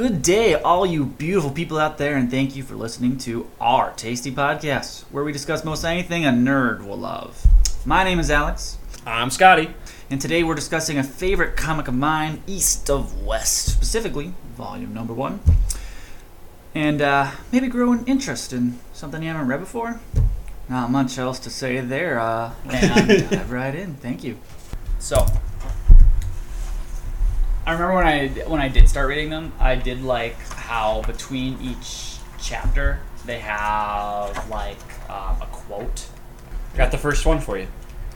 Good day, all you beautiful people out there, and thank you for listening to our Tasty Podcast, where we discuss most anything a nerd will love. My name is Alex, I'm Scotty. and today we're discussing a favorite comic of mine, East of West, specifically volume number one. And uh, maybe grow an interest in something you haven't read before. Not much else to say there, uh, and dive right in. Thank you. So, I remember when I when I did start reading them, I did like how between each chapter they have like um, a quote. Got the first one for you.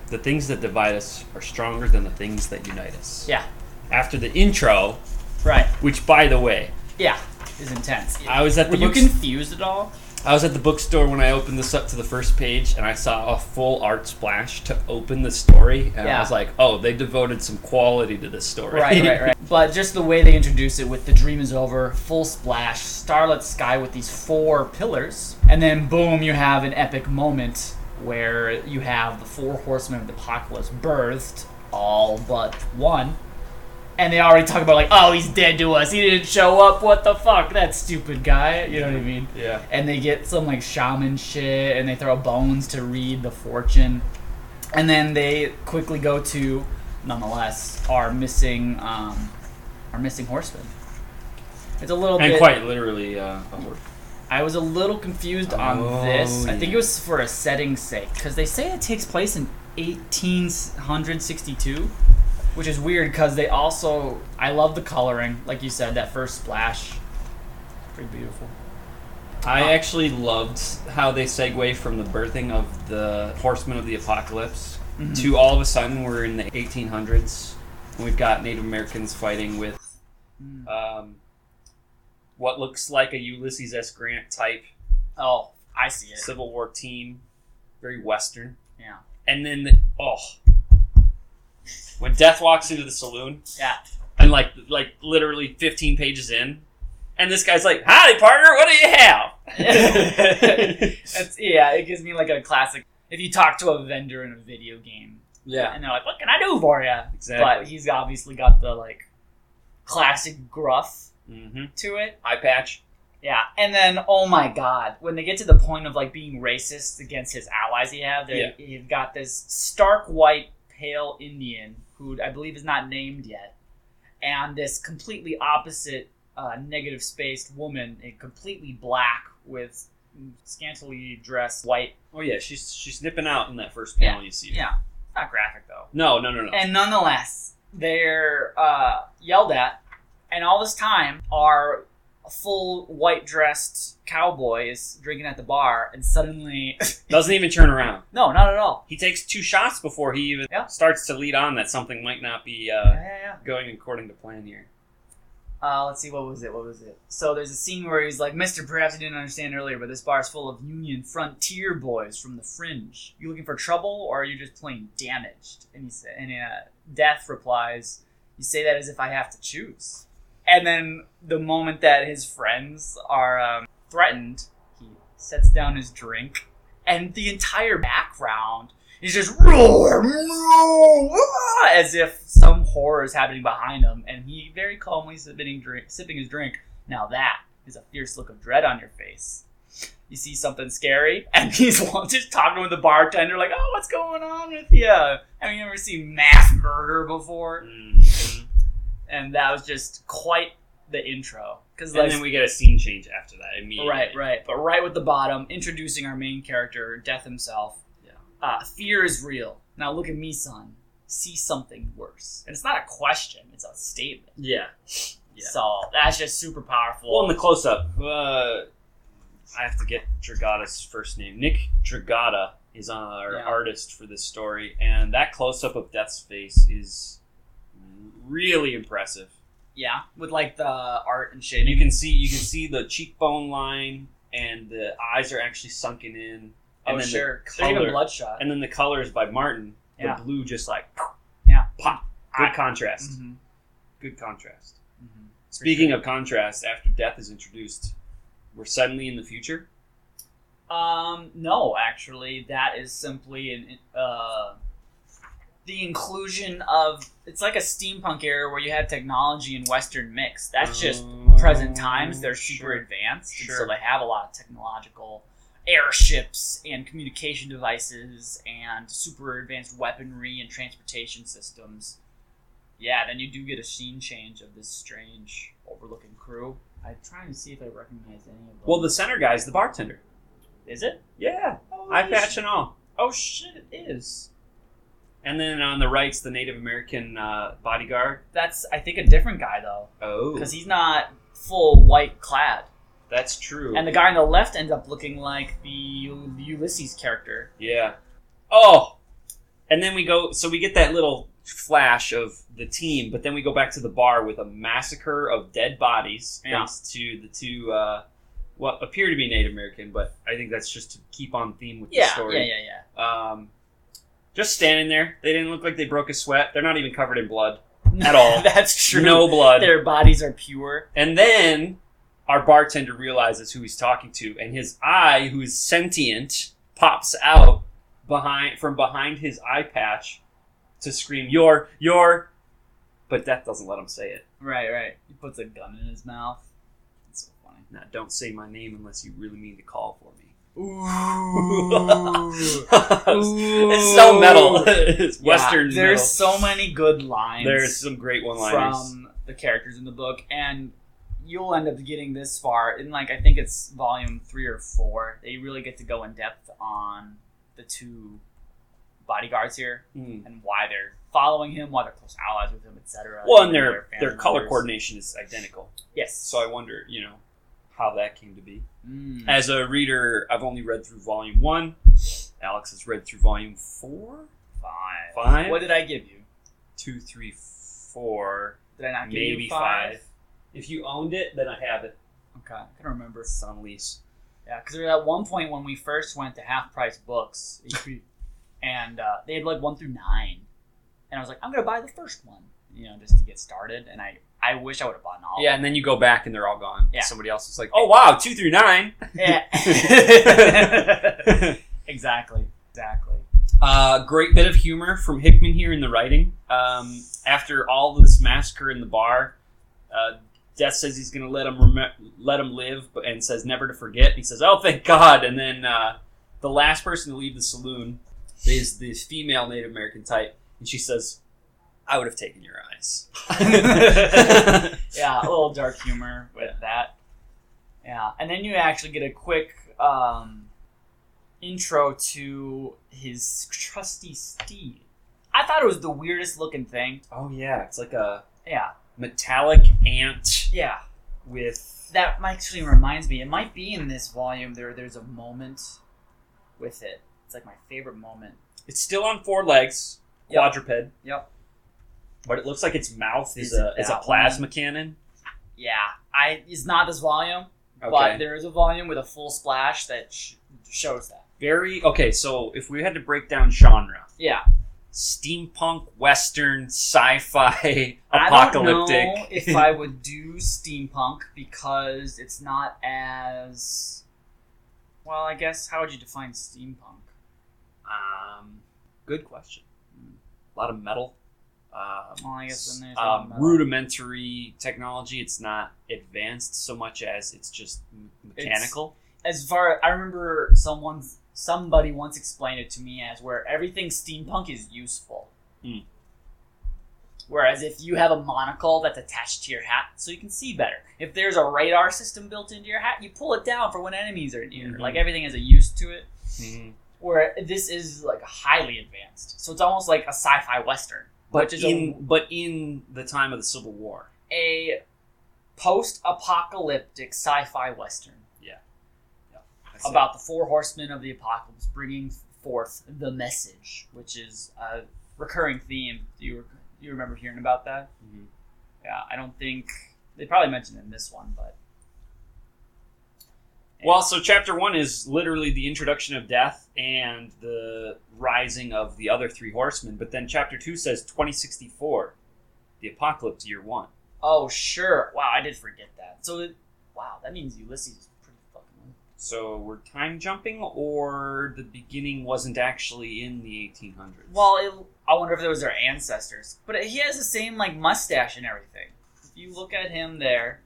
The things that divide us are stronger than the things that unite us. Yeah, After the intro, right. which by the way, Yeah, is intense. I was at the Were you confused at all? I was at the bookstore when I opened this up to the first page and I saw a full art splash to open the story and Yeah. I was like, "Oh, they devoted some quality to this story." Right, right, right. But just the way they introduce it with the dream is over, full splash, starlit sky with these four pillars, and then boom, you have an epic moment where you have the four horsemen of the apocalypse birthed, all but one. And they already talk about like, oh, he's dead to us. He didn't show up. What the fuck? That stupid guy. You know what I mean? yeah. and they get some like shaman shit and they throw bones to read the fortune and then they quickly go to nonetheless our missing um our missing horseman it's a little And bit quite literally uh, a horse. i was a little confused on Oh, this i think it was for a setting sake because they say it takes place in 1862 which is weird because they also i love the coloring like you said that first splash pretty beautiful I actually loved how they segue from the birthing of the Horsemen of the Apocalypse Mm-hmm. to all of a sudden we're in the 1800s and we've got Native Americans fighting with Mm. um, what looks like a Ulysses S. Grant type oh i see it Civil War team, very Western. yeah And then, the, oh, when Death walks into the saloon yeah and like like literally 15 pages in, and this guy's like, "Howdy, partner, what do you have?" That's yeah, it gives me like a classic. If you talk to a vendor in a video game, yeah, and they're like, "What can I do for you?" exactly. But he's obviously got the like classic gruff mm-hmm. to it. Eye patch. Yeah, and then oh my god, when they get to the point of like being racist against his allies, he have they you've got this stark white pale Indian who I believe is not named yet, and this completely opposite uh, negative spaced woman, a completely black with scantily dressed white. Oh yeah, she's she's nipping out in that first panel you see. her. Yeah, not graphic though. No, no, no, no. And nonetheless, they're uh, yelled at, and all this time are full white dressed cowboys drinking at the bar, and suddenly, Doesn't even turn around. no, not at all. He takes two shots before he even Yeah. starts to lead on that something might not be uh, yeah, yeah. going according to plan here. Uh, let's see, what was it? What was it? So there's a scene where he's like, Mister, perhaps you didn't understand earlier, but this bar is full of Union frontier boys from the fringe. You looking for trouble, or are you just plain damaged? And he said, and uh, Death replies, "You say that as if I have to choose." And then the moment that his friends are um, threatened, he sets down his drink, and the entire background is just roar, roar, as if some horror is happening behind him, and he very calmly drink, sipping his drink. Now that is a fierce look of dread on your face. You see something scary, and he's just talking with the bartender, like, "Oh, what's going on with you? Have you ever seen mass murder before?" Mhm. And that was just quite the intro, because And like, then we get a scene change after that immediately. Right, right. But right with the bottom, introducing our main character, Death himself. Yeah. Uh, fear is real. Now look at me, son. See something worse. And it's not a question, it's a statement. Yeah. Yeah. So that's just super powerful. Well, in the close up, uh, I have to get Dragotta's first name. Nick Dragotta is our Yeah. artist for this story, and that close up of Death's face is really impressive. yeah, with like the art and shading. you can see you can see the cheekbone line, and the eyes are actually sunken in. And oh, then sure. the There's even bloodshot. and then the colors by Martin. The blue just like yeah. pop. Good I- contrast. Mhm, Good contrast. mhm. Speaking of contrast, after death is introduced, we're suddenly in the future. Um, no, actually, that is simply an uh, the inclusion of it's like a steampunk era where you had technology and Western mix. That's just present oh, times. They're super Sure. advanced, and so they have a lot of technological airships and communication devices and super advanced weaponry and transportation systems. Yeah, then you do get a scene change of this strange overlooking crew. I'm trying to see if I recognize any of them. Well, the center guy's the bartender. is it? Yeah, Oh, eye patch and all. Oh shit, it is. And then on the right's the Native American uh, bodyguard. That's I think a different guy though, Oh, because he's not full white clad. that's true. And the guy on the left ends up looking like the Ulysses character. Yeah. Oh, and then we go. So we get that little flash of the team, but then we go back to the bar with a massacre of dead bodies, Yeah. thanks to the two. Uh, what appear to be Native American, but I think that's just to keep on theme with the story. yeah, yeah, yeah. Um, just standing there. They didn't look like they broke a sweat. They're not even covered in blood. At all. That's true. No blood. Their bodies are pure. And then our bartender realizes who he's talking to, and his eye, who is sentient, pops out behind from behind his eye patch to scream, "Your, your!" But Death doesn't let him say it. Right, right. He puts a gun in his mouth. It's so funny. Now, don't say my name unless you really mean to call for me. Ooh. it's so metal. it's Western. There's metal. so many good lines. There's some great one-liners. from the characters in the book, and you'll end up getting this far in like I think it's volume three or four. They really get to go in depth on the two bodyguards here Mm. and why they're following him, why they're close allies with him, etc. Well, and their family their color coordination is identical. Yes. So I wonder, you know, how that came to be. Mm. As a reader, I've only read through volume one. Alex has read through volume four, five. Five? What did I give you? two, three, four, Did I not give maybe you five? five. If you owned it, then I have it. Okay, I can remember. It's on lease. Yeah, because at one point when we first went to half price books, and uh, they had like one through nine, and I was like, I'm gonna buy the first one, you know, just to get started. And I, I wish I would have bought all. Yeah, and then you go back and they're all gone. Yeah. Somebody else is like, oh wow, two through nine. yeah. exactly, exactly. Uh, great bit of humor from Hickman here in the writing. Um, after all this massacre in the bar, uh, Death says he's going to let him rem- let him live, but and says never to forget. And he says, "Oh, thank God!" And then uh, the last person to leave the saloon is this female Native American type, and she says, "I would have taken your eyes." Yeah, a little dark humor with that. Yeah, and then you actually get a quick um, intro to his trusty steed. I thought it was the weirdest looking thing. oh yeah, it's like a Yeah, metallic ant yeah. with That actually reminds me. It might be in this volume. There, there's a moment with it. It's like my favorite moment. It's still on four legs, Yep. quadruped. Yep. But it looks like its mouth is, Is a is a plasma cannon. Yeah, I. It's not this volume, Okay. but there is a volume with a full splash that sh- shows that. Very okay. So if we had to break down genre, Yeah, steampunk, western, sci-fi, I apocalyptic. don't know if I would do steampunk because it's not as. Well, I guess how would you define steampunk? um, good question. A lot of metal. Um, Well, I guess then there's a lot of um, rudimentary technology. It's not advanced so much as it's just mechanical. as far I remember someone somebody once explained it to me as where everything steampunk is useful. Hmm. Whereas if you have a monocle that's attached to your hat so you can see better. If there's a radar system built into your hat, you pull it down for when enemies are near. Mhm. Like everything has a use to it. Mhm. Where this is like highly advanced. So it's almost like a sci-fi western. But in a, but in the time of the Civil War, a post-apocalyptic sci-fi western. That's it. about the four horsemen of the apocalypse bringing forth the message, which is a recurring theme. Do you you remember hearing about that? Mhm. Yeah, I don't think they probably mentioned it in this one, but Well, so chapter one is literally the introduction of death and the rising of the other three horsemen. But then chapter two says 2064, the apocalypse year one. oh sure, wow, I did forget that. So it, wow, that means Ulysses is pretty fucking. old. So we're time jumping, or the beginning wasn't actually in the 1800s. Well, it, I wonder if those are ancestors. But he has the same like mustache and everything. If you look at him there,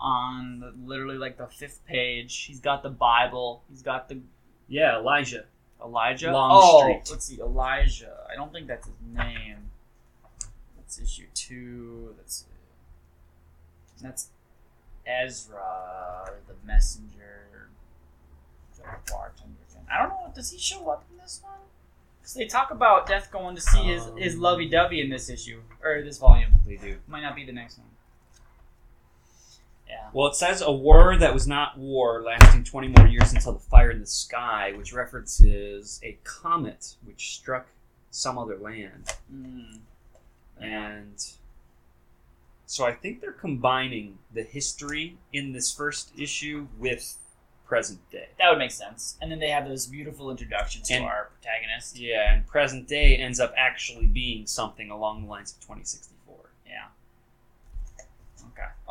on the, literally like the fifth page, he's got the Bible. He's got the Yeah, Elijah. Elijah. Long oh, Street. let's see, Elijah. I don't think that's his name. That's issue two. That's that's Ezra, the messenger, the bartender thing. I don't know. Does he show up in this one? Because they talk about Death going to see his his Um. lovey dovey in this issue or this volume. They do. Might not be the next one. Yeah. Well, it says a war that was not war, lasting 20 more years until the fire in the sky, which references a comet which struck some other land. Mm. And so I think they're combining the history in this first issue with present day. That would make sense. And then they have those beautiful introduction to our protagonist. Yeah, and present day ends up actually being something along the lines of 2064. Yeah.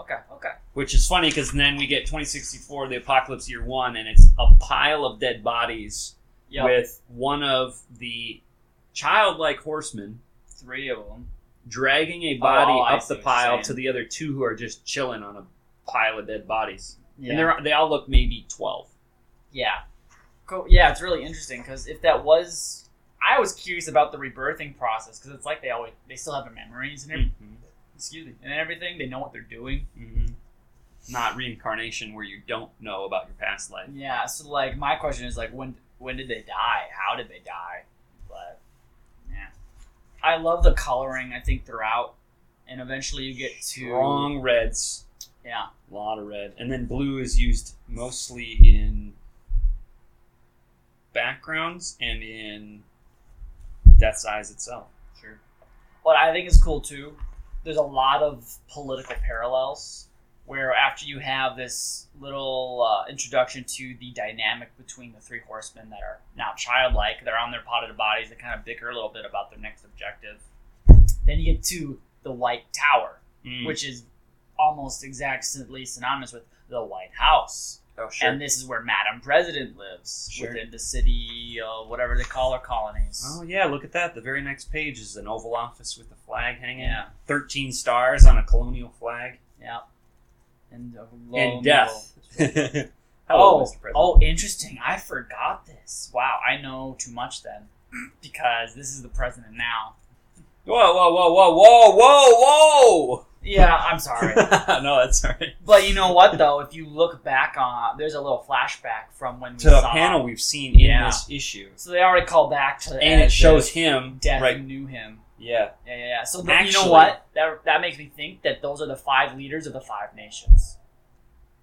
Okay. Okay. Which is funny because then we get 2064, the apocalypse year one, and it's a pile of dead bodies Yep. with one of the childlike horsemen three of them. dragging a body Oh, up the pile to the other two who are just chilling on a pile of dead bodies. Yeah. And they're, they all look maybe 12. yeah. Cool. Yeah, it's really interesting because if that was, I was curious about the rebirthing process because it's like they always they still have their memories and everything. Mhm. Excuse me, and everything. They know what they're doing. Mhm. Not reincarnation where you don't know about your past life. Yeah. So like, my question is like, when when did they die? How did they die? But yeah, I love the coloring. I think throughout, and eventually you get to Strong reds. Yeah. A lot of red. And then blue is used mostly in backgrounds and in Death's Eyes itself. Sure. What I think is cool too, there's a lot of political parallels where after you have this little uh, introduction to the dynamic between the three horsemen that are now childlike, they're on their potted bodies, they kind of bicker a little bit about their next objective. Then you get to the White Tower, Mm. which is almost exactly synonymous with the White House. Oh, sure. And this is where Madam President lives Sure. within the city, uh, whatever they call their colonies. oh, yeah, look at that. The very next page is an Oval Office with the flag hanging. Yeah. 13 stars on a colonial flag. Yeah. And, uh, and death. Hello, Oh, Mr. President. oh, interesting. I forgot this. Wow, I know too much then. Because this is the president now. Whoa, whoa, whoa, whoa, whoa, whoa, whoa, Yeah, I'm sorry. no, that's right. but you know what, though? If you look back on, there's a little flashback from when we To a panel we've seen in Yeah. this issue. So they already called back to And it shows him, Death right? knew him. Yeah. Yeah, yeah, yeah. So th- you know Actually- what? That that makes me think that those are the five leaders of the five nations.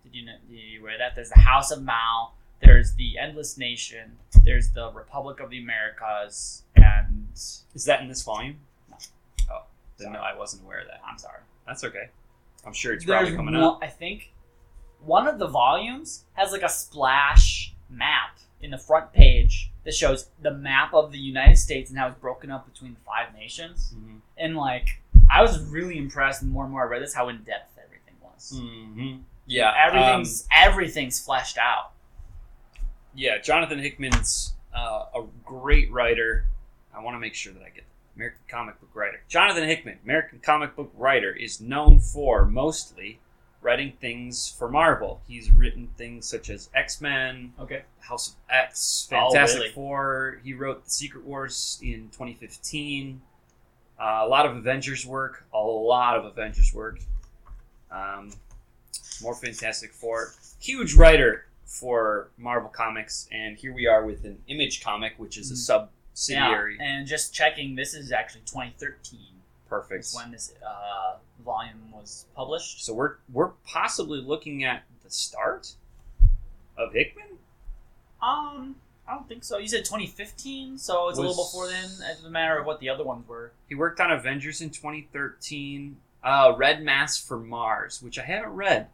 Did you know? Did you of that? There's the House of Mao. There's the Endless Nation. There's the Republic of the Americas, and Is that in this volume? No. Oh, then no, I wasn't aware of that. I'm sorry. That's okay. I'm sure it's There's probably coming one, up. I think one of the volumes has like a splash map in the front page that shows the map of the United States and how it's broken up between the five nations. Mhm. And like, I was really impressed. The more and more I read this, how in depth everything was. Mhm. Yeah, Everything's um, everything's fleshed out. yeah. Jonathan Hickman's uh, a great writer. I want to make sure that I get American comic book writer. Jonathan Hickman, American comic book writer, is known for mostly writing things for Marvel. He's written things such as X Men, Okay. House of X, Oh, Fantastic really? Four. He wrote the Secret Wars in 2015. Uh, a lot of Avengers work. A lot of Avengers work. Um, more Fantastic Four. Huge writer for Marvel Comics, and here we are with an Image comic, which is a Mm. Yeah. And just checking, this is actually 2013 Perfect. when this uh, volume was published. So we're we're possibly looking at the start of Hickman. Um, I don't think so. You said 2015, so it's a little before then. It's a matter of what the other ones were. He worked on Avengers in 2013. Uh, Red Mass for Mars, which I haven't read,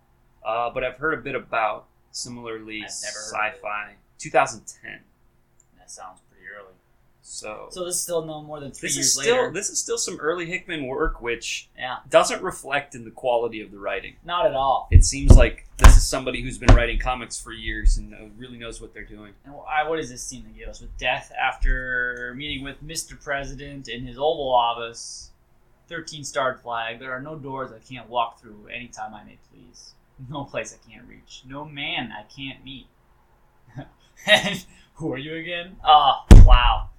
uh, but I've heard a bit about. Similarly, I've never heard of it. sci-fi. 2010. That sounds. So, So this is still no more than three this years is still later. this is still some early Hickman work, which Yeah, doesn't reflect in the quality of the writing. not at all. It seems like this is somebody who's been writing comics for years and uh, really knows what they're doing. And what is this scene that gives us with death after meeting with Mr. President in his Oval Office? Thirteen starred flag. There are no doors I can't walk through anytime I may please. No place I can't reach. No man I can't meet. and who are you again? Oh, wow.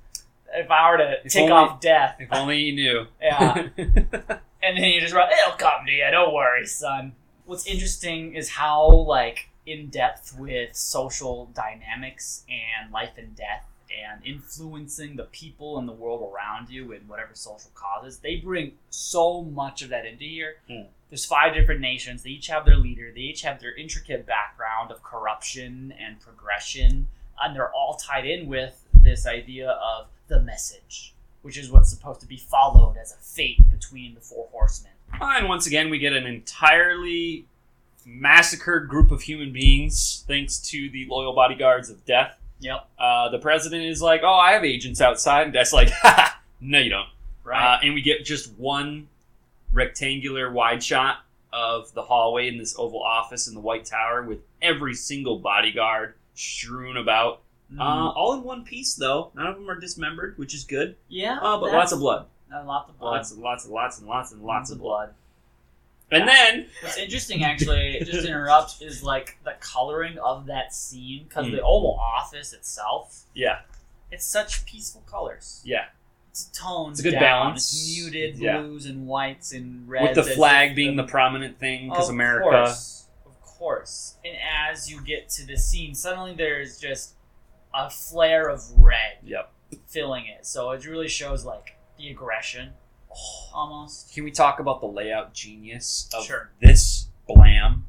If I were to If take only- off death, If only you knew. Yeah. and then you just run, it'll come to you, don't worry, son. What's interesting is how, like, in depth with social dynamics and life and death and influencing the people in the world around you and whatever social causes, they bring so much of that into here. Hmm. There's five different nations. They each have their leader. They each have their intricate background of corruption and progression, and they're all tied in with this idea of the message, which is what's supposed to be followed as a fate between the four horsemen. and once again, we get an entirely massacred group of human beings thanks to the loyal bodyguards of death. Yep. Uh, the president is like, "Oh, I have agents outside," and Death's like, "Ha, no, you don't." Right. Uh, and we get just one rectangular wide shot of the hallway in this Oval Office in the White Tower with every single bodyguard strewn about. Mm. Uh, all in one piece, though. None of them are dismembered, which is good. yeah. Uh, but lots of blood. uh, lots of blood. Lots and lots and lots and lots and lots of blood. blood. And then, What's interesting, actually, just to interrupt, is like the coloring of that scene because Mm. the Oval Office itself, yeah, it's such peaceful colors. yeah. It's toned. It's a good down, balance. It's muted Yeah. blues and whites and reds. With the flag being the prominent thing, because Of America. course, of course. And as you get to the scene, suddenly there's just a flare of red Yep. filling it. So it really shows like the aggression, oh. almost. Can we talk about the layout genius of Sure. this blam?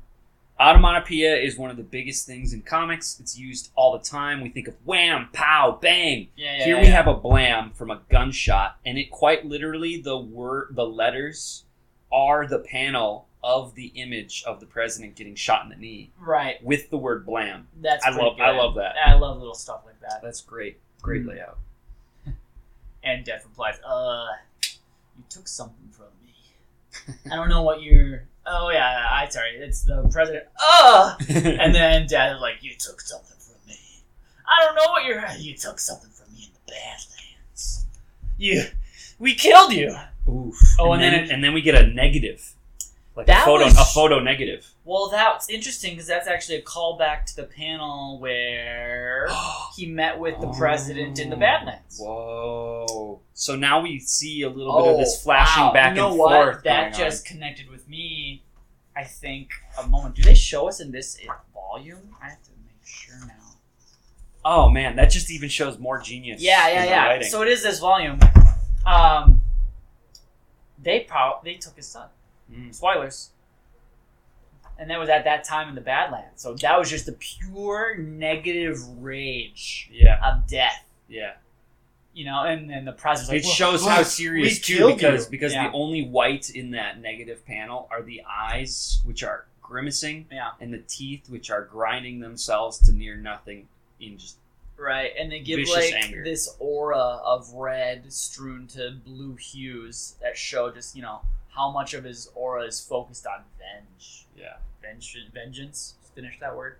Automatopoeia is one of the biggest things in comics. It's used all the time. We think of wham, pow, bang. Yeah, yeah. Here yeah, we have a blam from a gunshot, and it quite literally the word, the letters are the panel of the image of the president getting shot in the knee right. with the word blam. That's I love, I love that. I love little stuff like that. That's great, great Mm. layout. And Death replies, "Uh, you took something from me. I don't know what you're. Oh yeah, I sorry. It's the president. Uh, and then Death is like, you took something from me. I don't know what you're. You took something from me in the Badlands. You, we killed you. Oof. Oh, and, and then, then it- and then we get a negative, like a That photo, was- a photo negative. Well, that's interesting because that's actually a callback to the panel where he met with the president in the Badlands. Whoa! So now we see a little bit of this Oh, flashing wow. back you know and what? forth. That going on. just connected with me. I think a moment. Do they show us in this volume? I have to make sure now. Oh man, that just even shows more genius. Yeah, yeah, yeah. writing. So it is this volume. Um, they pro- they took his son. Mm. Spoilers. And that was at that time in the Badlands. So that was just the pure negative rage yeah, of death. yeah. You know, and then the president's like, it "Well, shows well, how serious too, because you." because Yeah. the only white in that negative panel are the eyes, which are grimacing, Yeah. and the teeth, which are grinding themselves to near nothing in just Right, and they give like anger. this aura of red strewn to blue hues that show just you know how much of his aura is focused on venge, yeah venge, vengeance. Finish that word.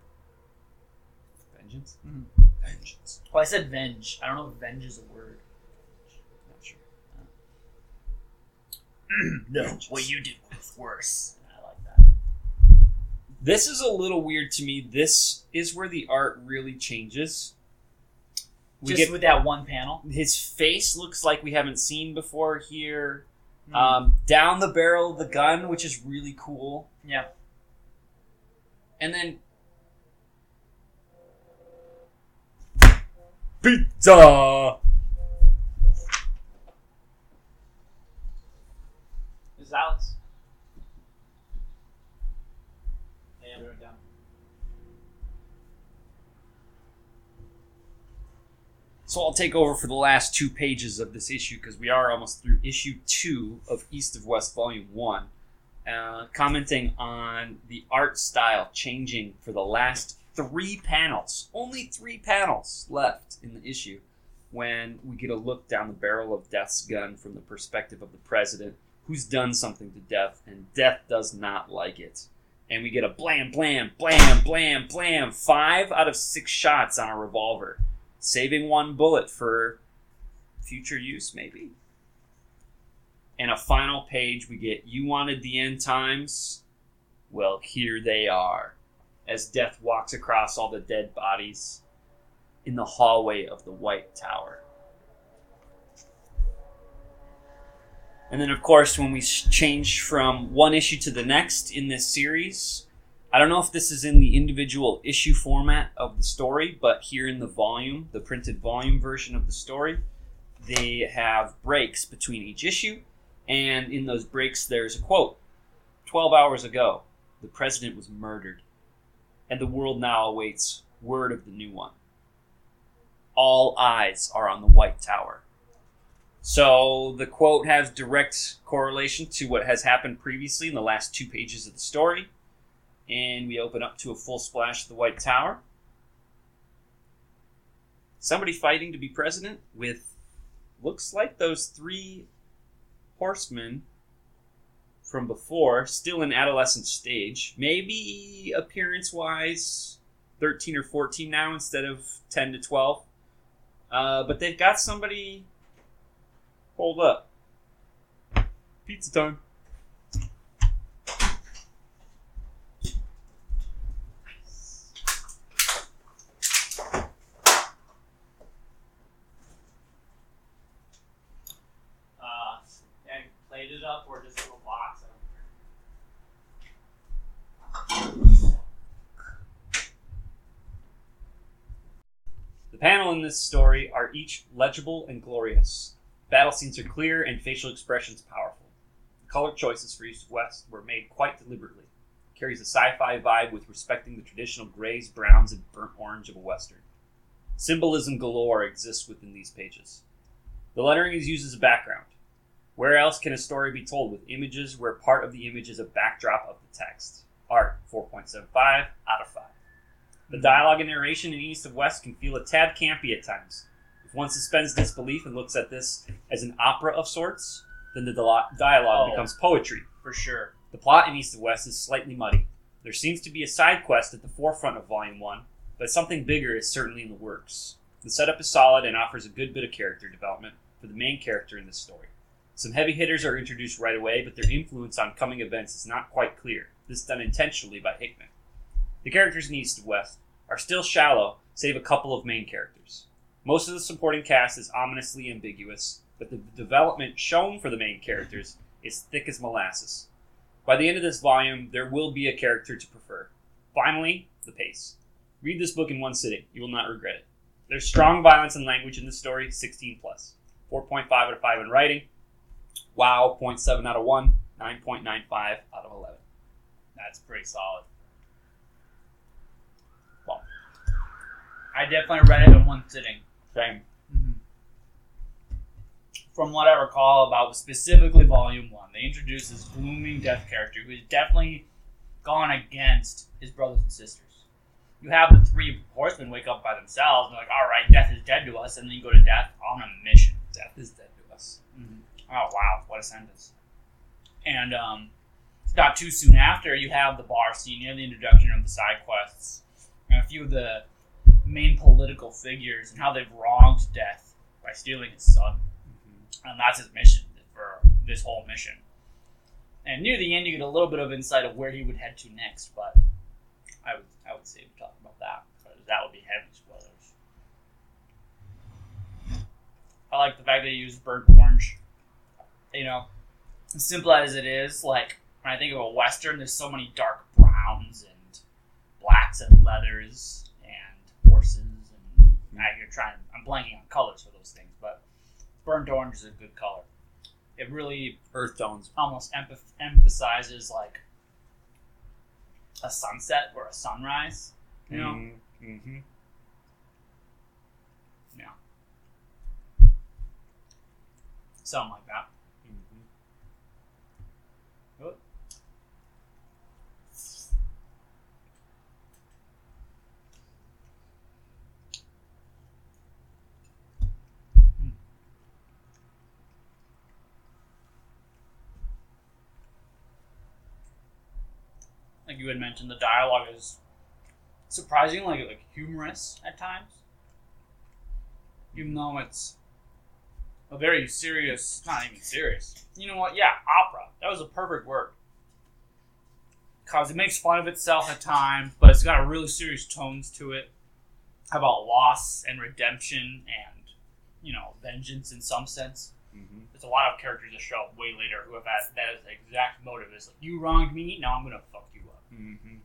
vengeance. Mhm. Vengeance. Well, I said venge. I don't know if venge is a word. Not sure. no, what you did was worse. I like that. This is a little weird to me. This is where the art really changes. We Just get with that one panel. his face looks like we haven't seen before here. Hmm. Um, down the barrel of the gun, which is really cool. yeah. And then pizza. This is Alex. So I'll take over for the last two pages of this issue because we are almost through issue two of East of West Volume One. Uh, commenting on the art style changing for the last three panels. Only three panels left in the issue. when we get a look down the barrel of Death's gun from the perspective of the president, who's done something to Death, and Death does not like it. And we get a blam, blam, blam, blam, blam, five out of six shots on a revolver, saving one bullet for future use, maybe. And a final page, we get You wanted the end times? Well, here they are. As Death walks across all the dead bodies in the hallway of the White Tower. And then, of course, when we change from one issue to the next in this series, I don't know if this is in the individual issue format of the story, but here in the volume, the printed volume version of the story, they have breaks between each issue. And in those breaks, there's a quote 12 hours ago, the president was murdered, and the world now awaits word of the new one all eyes are on the White Tower. So the quote has direct correlation to what has happened previously in the last two pages of the story. And we open up to a full splash of the White Tower. Somebody fighting to be president with looks like those three horsemen from before, still in adolescent stage. Maybe appearance wise, 13 or 14 now instead of 10 to 12. Uh, but they've got somebody. Hold up. Pizza time. Uh, and plate it up or just a little box. The panel in this story are each legible and glorious. Battle scenes are clear and facial expressions powerful. The color choices for East West were made quite deliberately. It carries a sci-fi vibe with respecting the traditional grays, browns, and burnt orange of a western. Symbolism galore exists within these pages. The lettering is used as a background. Where else can a story be told with images where part of the image is a backdrop of the text? Art 4.75 out of 5. The dialogue and narration in East of West can feel a tad campy at times. If one suspends disbelief and looks at this as an opera of sorts, then the dialogue Oh. becomes poetry. For sure. The plot in East of West is slightly muddy. There seems to be a side quest at the forefront of Volume 1, but something bigger is certainly in the works. The setup is solid and offers a good bit of character development for the main character in this story. Some heavy hitters are introduced right away, but their influence on coming events is not quite clear. This is done intentionally by Hickman. The characters in East of West are still shallow, save a couple of main characters. Most of the supporting cast is ominously ambiguous, but the development shown for the main characters is thick as molasses. By the end of this volume, there will be a character to prefer. Finally, the pace. Read this book in one sitting. You will not regret it. There's strong violence and language in this story, 16 plus. 4.5 out of 5 in writing. Wow, 0.7 out of 1. 9.95 out of 11. That's pretty solid. I definitely read it in one sitting. Same. From what I recall about specifically Volume 1, they introduce this glooming death character who's definitely gone against his brothers and sisters. You have the three horsemen wake up by themselves and they're like, alright, death is dead to us, and then you go to death on a mission. Death is dead to us. Oh wow, what a sentence! And um, not too soon after, you have the bar scene, you have the introduction of the side quests, and a few of the main political figures and how they've wronged Death by stealing his son, mm-hmm. and that's his mission for this whole mission. And near the end, you get a little bit of insight of where he would head to next, but I would I would say we talk about that because that would be heavy spoilers. I like the fact that he used burnt orange you know, as simple as it is, like when I think of a western, there's so many dark browns and blacks and leathers horses and now you're trying. I'm blanking on colors for those things, but burnt orange is a good color. It really Earth tones. almost emph- emphasizes like a sunset or a sunrise. You know, Mm-hmm. something like that. You had mentioned, the dialogue is surprisingly like humorous at times, even though it's a very serious, not even serious. You know what? Yeah, opera. That was a perfect word. Cause it makes fun of itself at times, but it's got a really serious tones to it about loss and redemption and you know vengeance in some sense. Mm-hmm. There's a lot of characters that show up way later who have had that exact motive. Is like you wronged me, now I'm gonna fuck. Mm-hmm.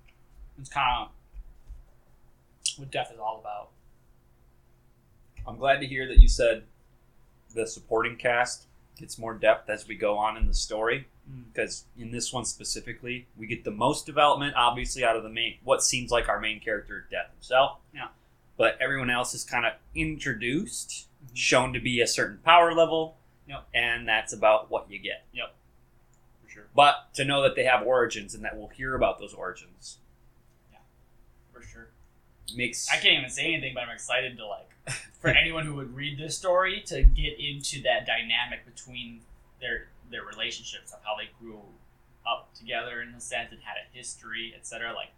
It's kind of what death is all about. I'm glad to hear that you said the supporting cast gets more depth as we go on in the story. Mm. Because in this one specifically, we get the most development, obviously, out of the main what seems like our main character, Death himself. Yeah. But everyone else is kind of introduced, Mhm. shown to be a certain power level, Yep. and that's about what you get. For sure. But to know that they have origins and that we'll hear about those origins Yeah, For sure. makes I can't even say anything, but I'm excited to like for anyone who would read this story to get into that dynamic between their their relationships of how they grew up together in a sense and had a history, etc. Like,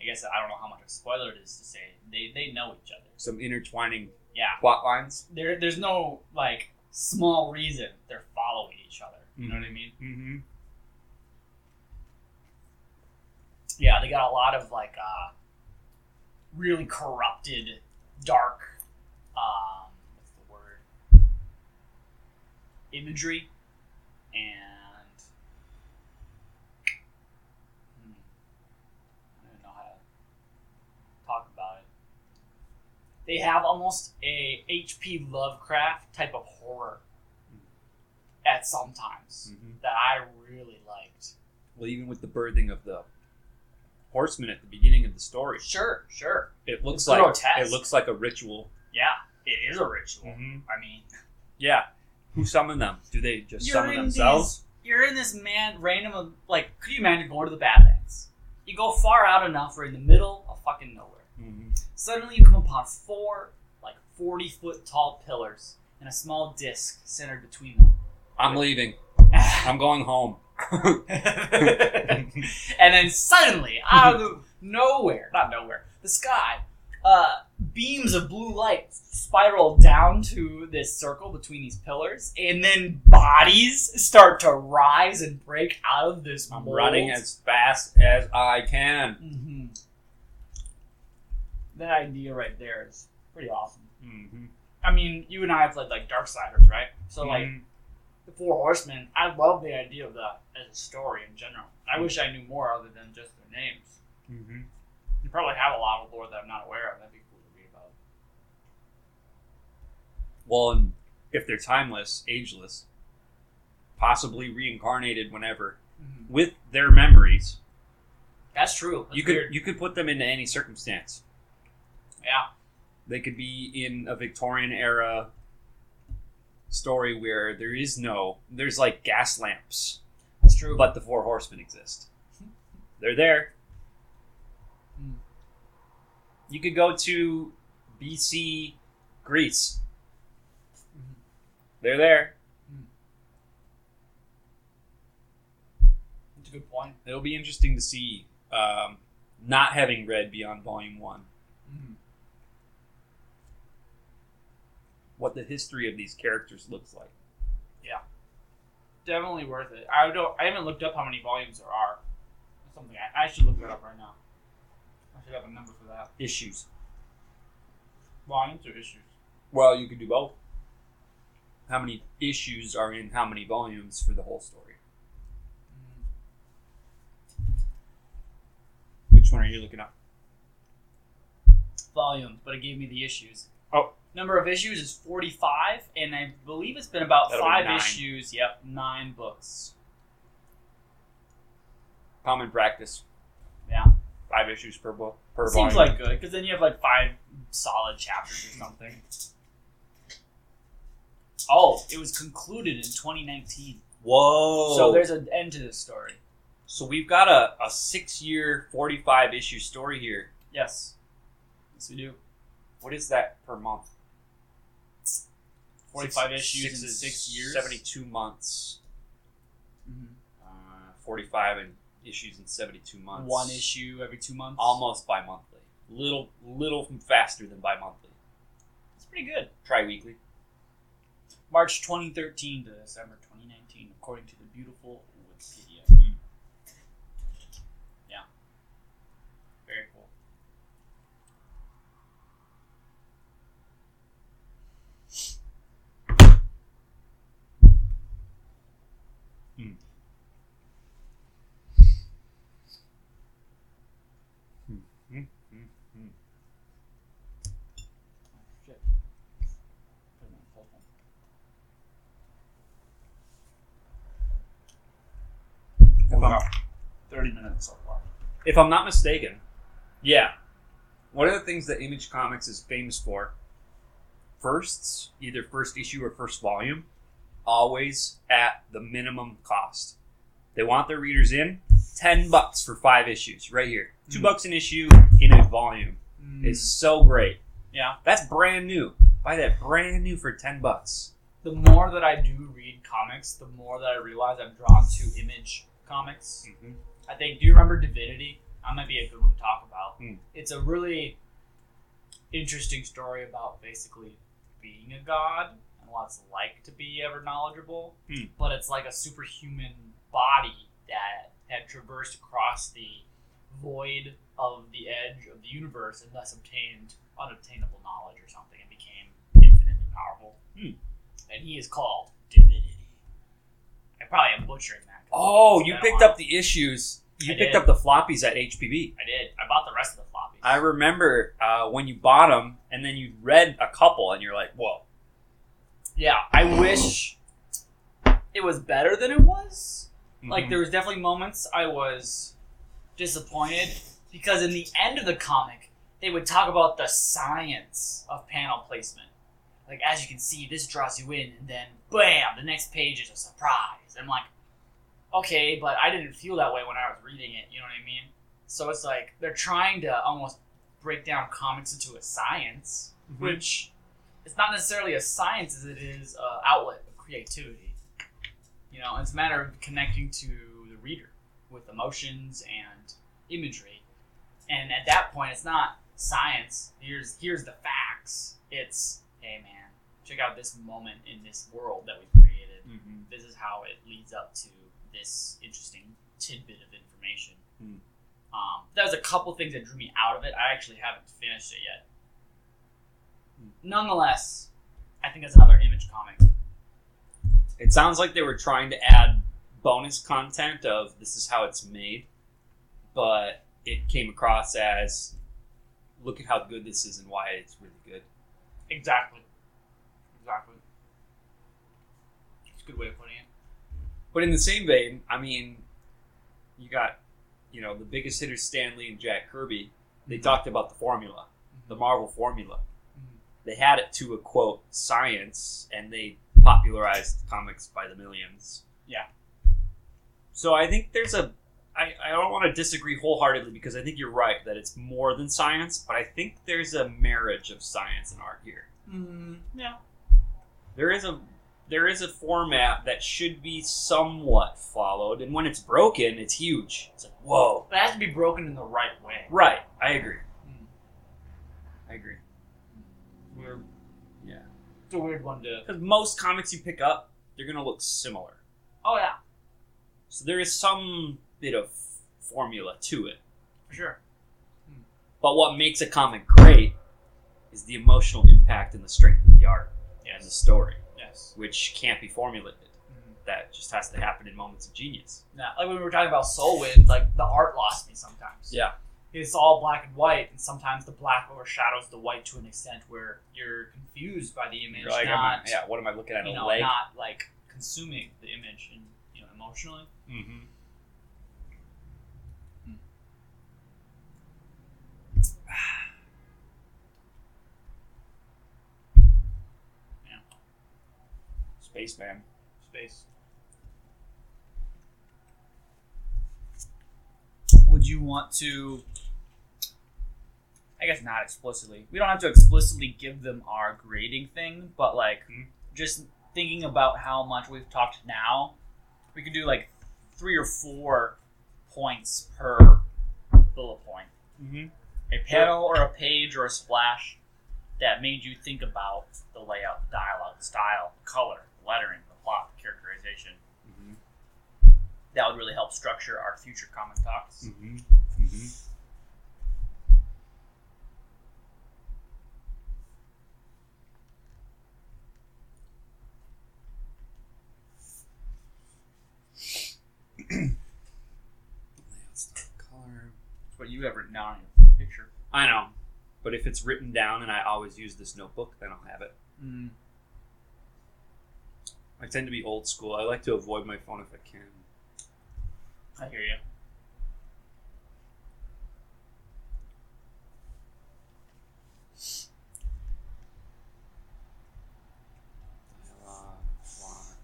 I guess I don't know how much of a spoiler it is to say they they know each other. some intertwining Yeah, plot lines. there there's no like small reason they're following each other. You know what I mean? Mm-hmm. Yeah, they got a lot of like uh, really corrupted, dark, um, what's the word? Imagery, and hmm, I don't know how to talk about it. They have almost a H.P. Lovecraft type of horror at some times Mm-hmm. that I really liked. Well, even with the birthing of the horseman at the beginning of the story, Sure, sure. it looks It's like grotesque. it looks like a ritual. Yeah, it is a ritual. Mm-hmm. I mean, Yeah. Who summoned them? Do they just You're summon themselves? you're in this man random like. Could you imagine going to the Badlands? You go far out enough, or in the middle of fucking nowhere. Mm-hmm. Suddenly, you come upon four like forty foot tall pillars and a small disc centered between them. I'm leaving. I'm going home. and then suddenly, out of nowhere, not nowhere, the sky, uh, beams of blue light spiral down to this circle between these pillars, and then bodies start to rise and break out of this. I'm mold. running as fast as I can. hmm That idea right there is pretty awesome. Mm-hmm. I mean, you and I have played like Darksiders, right? So like Mm-hmm. The Four Horsemen, I love the idea of that as a story in general. I wish I knew more other than just their names. Mm-hmm. You probably have a lot of lore that I'm not aware of. That'd be cool to read about. Well, and if they're timeless, ageless, possibly reincarnated whenever, with their memories, That's true. That's you could weird. you could put them into any circumstance. yeah. They could be in a Victorian era story where there is no there's like gas lamps, That's true. but the four horsemen exist. They're there. Hmm. You could go to BC Greece. Mhm. They're there. That's a good point. It'll be interesting to see, um, not having read beyond volume one, what the history of these characters looks like. Yeah, definitely worth it. I don't. I haven't looked up how many volumes there are. That's something I, I should look that up right now. I should have a number for that. Issues. Volumes or issues? Well, you could do both. How many issues are in how many volumes for the whole story? Hmm. Which one are you looking up? Volumes, but it gave me the issues. Oh. Number of issues is 45, and I believe it's been about That'll five nine. issues. Yep, nine books. Common practice. Yeah. Five issues per book per Seems volume. like good, because then you have like five solid chapters or something. Oh, it was concluded in 2019. Whoa! So there's an end to this story. so we've got a, a six year, forty five issue story here. Yes. Yes, we do. What is that per month? 45 Six- issues in six years. 72 months. Mhm. Uh, 45 in issues in 72 months. One issue every two months. Almost bi monthly. Little, little faster than bi monthly. It's pretty good. Tri weekly. March 2013 to December 2019, according to the beautiful Wikipedia. Hmm. Yeah. Very cool. Shit. Put it on cell phone. If I'm, 30 minutes so far. If I'm not mistaken, yeah. One of the things that Image Comics is famous for, firsts, either first issue or first volume, always at the minimum cost. They want their readers in, 10 bucks for five issues, right here. 2 Mhm. bucks an issue in a volume. It's so great. yeah. That's brand new. Buy that brand new for 10 bucks. The more that I do read comics, the more that I realize I'm drawn to image comics. Mm-hmm. I think. Do you remember Divinity? That might be a good one to talk about. Hmm. It's a really interesting story about basically being a god and what it's like to be ever knowledgeable. Hmm. But it's like a superhuman body that had traversed across the void of the edge of the universe and thus obtained unobtainable knowledge or something and became infinitely powerful. Hmm. And he is called Divinity. I probably am butchering that. Oh, you picked up the issues. You I picked did. up the floppies at HPB. I did. I bought the rest of the floppies. I remember uh, when you bought them, and then you read a couple, and you're like, "Whoa!" yeah, I wish it was better than it was. Like Mhm. there was definitely moments I was disappointed because in the end of the comic they would talk about the science of panel placement. Like as you can see, this draws you in, and then bam, the next page is a surprise. I'm like, okay, but I didn't feel that way when I was reading it. You know what I mean? So it's like they're trying to almost break down comics into a science, Mhm. which it's not necessarily a science as it is an outlet of creativity. You know, it's a matter of connecting to the reader with emotions and imagery. And at that point, it's not science. Here's here's the facts. It's hey man, check out this moment in this world that we created. Mhm. This is how it leads up to this interesting tidbit of information. Hmm. Um, that was a couple things that drew me out of it. I actually haven't finished it yet. Hmm. Nonetheless, I think that's another image comic. It sounds like they were trying to add bonus content of this is how it's made, but it came across as look at how good this is and why it's really good. Exactly. Exactly. It's a good way of putting it. But in the same vein, I mean, you got you know the biggest hitters, Stan Lee and Jack Kirby. They talked about the formula, the Marvel formula. Mhm. They had it to a quote science, and they popularized comics by the millions. Yeah. So I think there's a. I, I don't want to disagree wholeheartedly because I think you're right that it's more than science, but I think there's a marriage of science and art here. Mm, yeah. There is a there is a format that should be somewhat followed, and when it's broken, it's huge. It's like whoa. But it has to be broken in the right way. Right, I agree. Mm. I agree. We're yeah, It's a weird one to. because most comics you pick up, they're gonna look similar. Oh, yeah. So there is some bit of formula to it. For sure. But what makes a comic great is the emotional impact and the strength of the art and the story, Yes. which can't be formulated. Mhm. That just has to happen in moments of genius. Yeah, like when we were talking about Soulwind, like the art lost me sometimes. Yeah. It's all black and white, and sometimes the black overshadows the white to an extent where you're confused by the image, Like, not I- yeah, what am I looking at? you a know, leg? not like consuming the image and you know emotionally. mm-hmm. Spaceman. Space. Would you want to? I guess not explicitly. We don't have to explicitly give them our grading thing, but like Mhm. just thinking about how much we've talked now, we could do like three or four points per bullet point. Mm-hmm. A panel or a page or a splash that made you think about the layout, the dialogue, the style, the color, the lettering, the plot, the characterization. Mm-hmm. That would really help structure our future comic talks. Mm-hmm. Mm-hmm. what you have written down in your picture. I know, but if it's written down and I always use this notebook, then I'll have it. Mm. I tend to be old school. I like to avoid my phone if I can. I hear you. Dialogue, plot,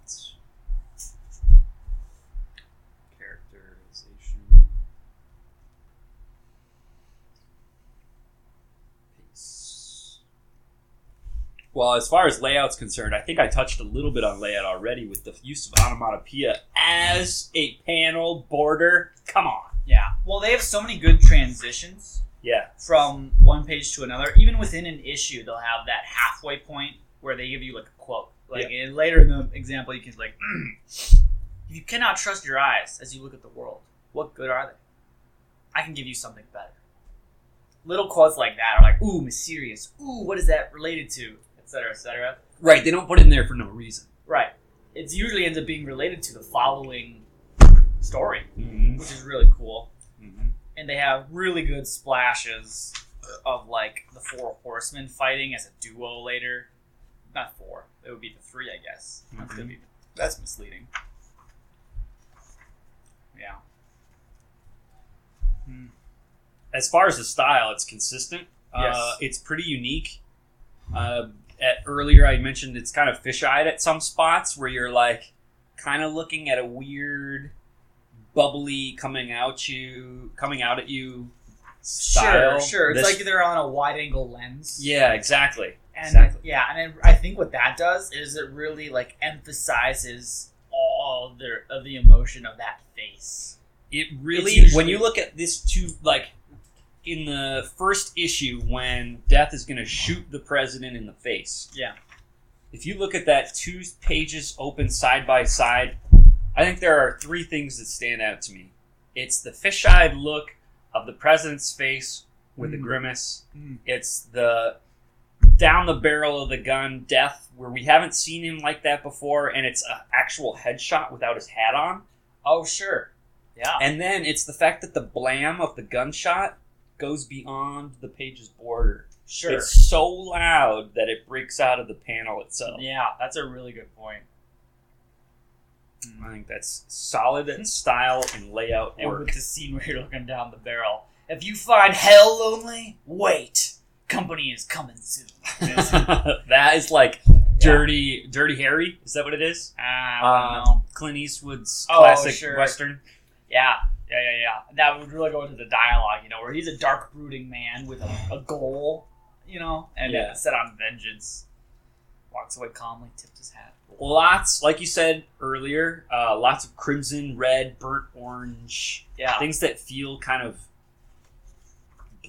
characterization, pace. Well, as far as layout's concerned, I think I touched a little bit on layout already with the use of onomatopoeia as a panel border. Come on. Yeah. Well, they have so many good transitions Yeah. from one page to another. Even within an issue, they'll have that halfway point where they give you like a quote. Like in, later in the example, you can like, "You cannot trust your eyes as you look at the world. What good are they? I can give you something better." Little quotes like that are like, "Ooh, mysterious. Ooh, what is that related to?" Etc. Etc. Right. They don't put it in there for no reason. Right. It usually ends up being related to the following story, Mm-hmm. which is really cool. Mm-hmm. and they have really good splashes of like the four horsemen fighting as a duo later. Not four. It would be the three, I guess. That's gonna be that's misleading. Yeah. Hmm. as far as the style, it's consistent. Uh, Yes. it's pretty unique. Uh, at earlier, I mentioned it's kind of fish-eyed at some spots where you're like kind of looking at a weird, bubbly coming out you coming out at you style. Sure, sure. It's This- like they're on a wide angle lens. yeah, exactly. And exactly. yeah, and I think what that does is it really like emphasizes all the of the emotion of that face. It really, when you look at this two, like in the first issue, when Death is going to shoot the president in the face. Yeah. If you look at that two pages open side by side, I think there are three things that stand out to me. It's the fish-eyed look of the president's face with Mm. grimace. Mm. It's the down the barrel of the gun death where we haven't seen him like that before, and it's an actual headshot without his hat on. Oh sure. Yeah. And then it's the fact that the blam of the gunshot goes beyond the page's border. Sure. It's so loud that it breaks out of the panel itself. Yeah, that's a really good point. I think that's solid in style and layout And work. with the scene where you're looking down the barrel, if you find hell lonely, wait. Company is coming soon. that is like dirty, dirty Harry. Is that what it is? I Uh, don't know. Clint Eastwood's Oh, classic sure. western. Yeah, yeah, yeah, yeah. That would really go into the dialogue, you know, where he's a dark, brooding man with a, a goal, you know, and Yeah. set on vengeance. Walks away calmly, tipped his hat. Lots, like you said earlier, uh, lots of crimson, red, burnt orange, Yeah. things that feel kind of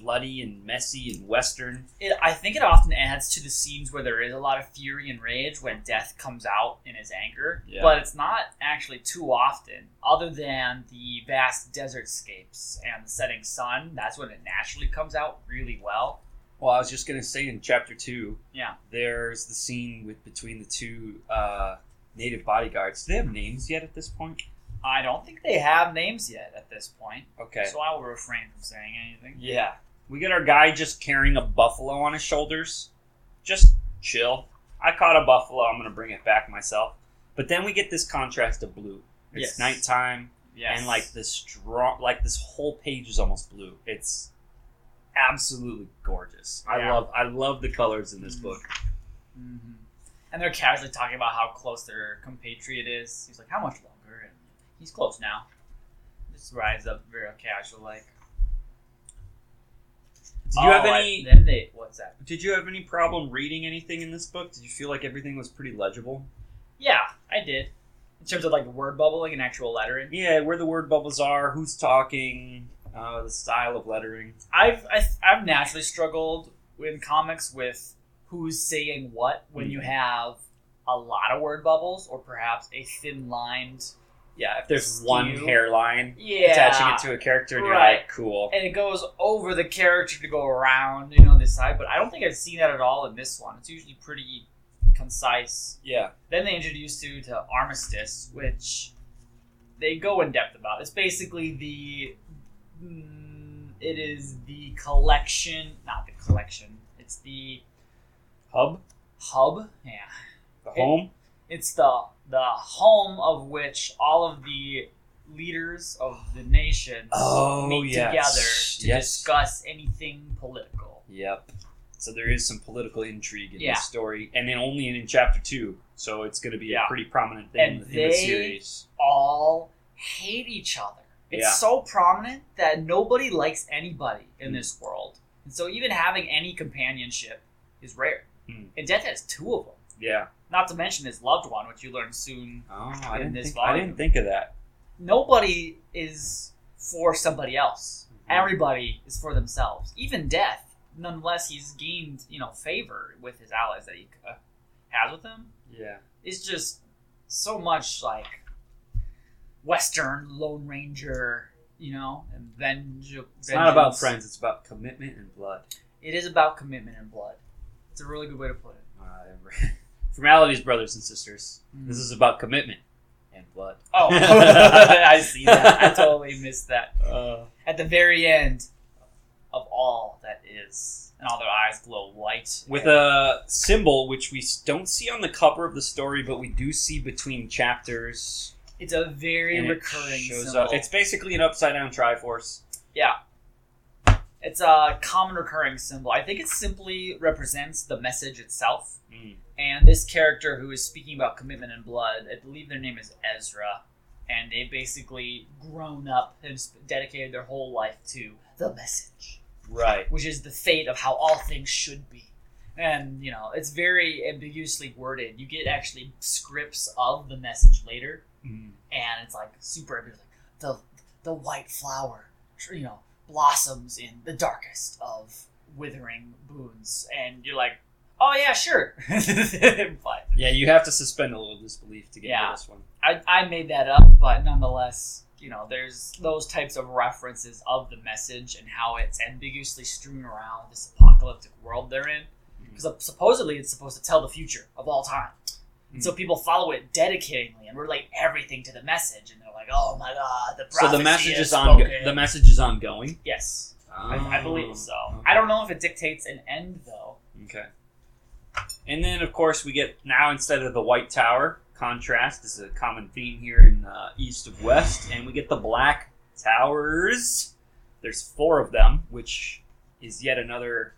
bloody and messy and western. It, I think it often adds to the scenes where there is a lot of fury and rage when Death comes out in his anger. Yeah. But it's not actually too often, other than the vast desert scapes and the setting sun. That's when it naturally comes out really well. Well, I was just gonna say in chapter two, Yeah. there's the scene with between the two uh, native bodyguards. Do they have names yet at this point? I don't think they have names yet at this point, Okay. so I will refrain from saying anything. yeah, we get our guy just carrying a buffalo on his shoulders. Just chill. I caught a buffalo. I'm gonna bring it back myself. But then we get this contrast of blue. It's Yes. nighttime. Yes. and like this strong like this whole page is almost blue it's absolutely gorgeous i love i love the colors in this Mhm. book hmm And they're casually talking about how close their compatriot is. He's like, "How much longer?" And he's close now. Just rise up very casual, like. Did you have "Oh, I- any Then they. What's that? did you have any problem reading anything in this book did you feel like everything was pretty legible Yeah, I did. in terms of like word bubbling and actual lettering. Yeah, where the word bubbles are, who's talking, uh, the style of lettering. I've I, I've naturally struggled in comics with who's saying what when you have a lot of word bubbles or perhaps a thin lined. Yeah, if there's Skew. one hairline Yeah, attaching it to a character, and you're like, cool. and it goes over the character to go around, you know, this side. But I don't think I've seen that at all in this one. It's usually pretty concise. Yeah, Then they introduce you to Armistice, which they go in depth about. It's basically the. Mm, it is the collection, not the collection. It's the hub, hub. Yeah, the It- home. it's the the home of which all of the leaders of the nations Oh, meet yes. together to Yes. discuss anything political. Yep. So there is some political intrigue in Yeah. this story, and then only in, chapter two. So it's going to be Yeah. a pretty prominent thing And in, the- in the series. all hate each other. It's Yeah. so prominent that nobody likes anybody in Mm. this world. And so even having any companionship is rare. Mm. And Death has two of them. Yeah. Not to mention his loved one, which you learn soon. Oh, I In didn't, this think, I didn't think of that. Nobody is for somebody else. Mhm. Everybody is for themselves. Even Death, nonetheless, he's gained you know favor with his allies that he uh, has with him. Yeah. It's just so much like Western Lone Ranger, you know, and venge. It's not about friends. It's about commitment and blood. It is about commitment and blood. It's a really good way to put it. Uh, formalities, brothers and sisters. This is about commitment and blood. Oh, I see that. I totally missed that. Uh, At the very end of all that is, and all their eyes glow white. with and- a symbol which we don't see on the cover of the story, but we do see between chapters. It's a very and it recurring shows symbol. up. It's basically an upside down Triforce. Yeah. It's a common recurring symbol. I think it simply represents the message itself. Mm. And this character who is speaking about commitment and blood, I believe their name is Ezra. And they've basically grown up and dedicated their whole life to the message, Right. which is the fate of how all things should be. And, you know, it's very ambiguously worded. You get actually scripts of the message later Mm. and it's like super ambiguous, like the the white flower, you know, blossoms in the darkest of withering boons, and you're like, oh yeah, sure. but Yeah, you have to suspend a little disbelief to get Yeah. to this one. I I made that up, but nonetheless, you know, there's those types of references of the message and how it's ambiguously strewn around this apocalyptic world they're in, mm. because uh, supposedly it's supposed to tell the future of all time. And so people follow it dedicatingly and relate everything to the message, and they're like, "Oh my god, the So the message is on. spoken." The message is ongoing. Yes, I, I believe oh, so. Oh, I don't know if it dictates an end though. Okay. And then, of course, we get now instead of the white tower contrast. This is a common theme here in uh, East of West, and we get the black towers. There's four of them, which is yet another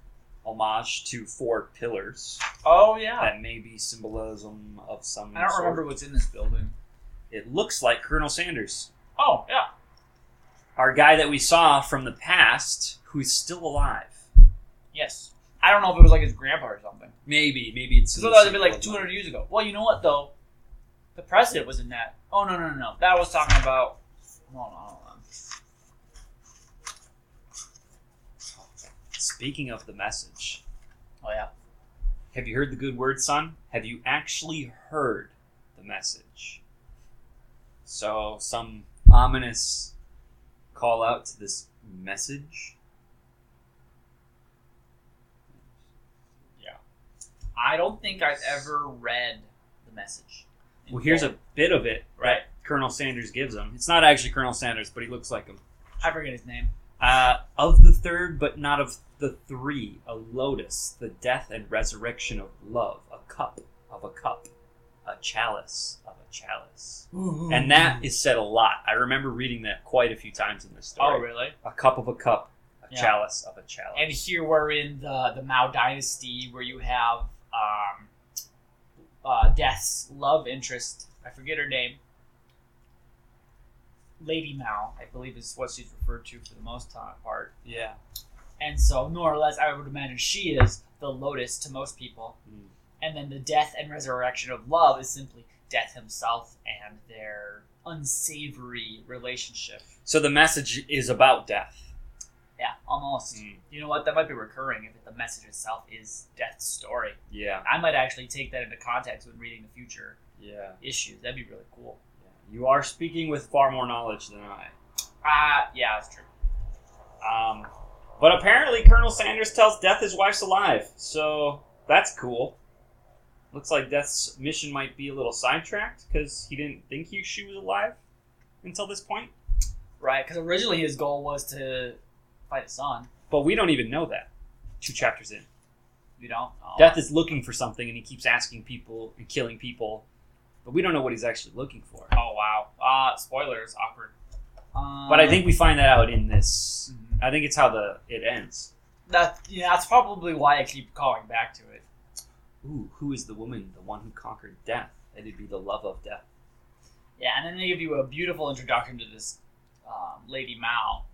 homage to four pillars. Oh yeah, That may be symbolism of some. I don't sort. remember what's in this building. It looks like Colonel Sanders, Oh yeah, our guy that we saw from the past, who's still alive. yes. I don't know if it was like his grandpa or something. Maybe, maybe it's. Because otherwise it'd be like 200 years ago. Well, you know what though? The president was in that. Oh no no no no! That was talking about. Hold on, hold on. Speaking of the message, Oh yeah. have you heard the good word, son? Have you actually heard the message? So, some ominous call out to this message. I don't think I've ever read the message. Well, here's a bit of it Right. Colonel Sanders gives him. It's not actually Colonel Sanders, but he looks like him. I forget his name. Uh, of the third, but not of the three, a lotus, the death and resurrection of love, a cup of a cup, a chalice of a chalice. And that is said a lot. I remember reading that quite a few times in this story. Oh really? A cup of a cup, a Yeah. chalice of a chalice. And here we're in the the Mao Dynasty, where you have um, uh, Death's love interest. I forget her name. Lady Mao, I believe, is what she's referred to for the most part. yeah. And so, more or less, I would imagine she is the lotus to most people. Mm. And then the death and resurrection of love is simply Death himself and their unsavory relationship. So the message is about death. Yeah, almost. Mm. You know what? That might be recurring if the message itself is Death's story. Yeah, I might actually take that into context when reading the future yeah, issues. That'd be really cool. yeah. You are speaking with far more knowledge than I. Ah, yeah, that's true. Um, but apparently, Colonel Sanders tells Death his wife's alive, so that's cool. Looks like Death's mission might be a little sidetracked because he didn't think he, she was alive until this point. Right, because originally his goal was to fight his son. But we don't even know that. Two chapters in, You know, oh. Death is looking for something, and he keeps asking people and killing people, but we don't know what he's actually looking for. Oh wow. Uh spoilers. Awkward. Um, But I think we find that out in this. Mhm. I think it's how the it ends. that yeah, that's probably why I keep calling back to it. Ooh, who is the woman, the one who conquered death? It'd be the love of death. Yeah, and then they give you a beautiful introduction to this um, Lady Mao.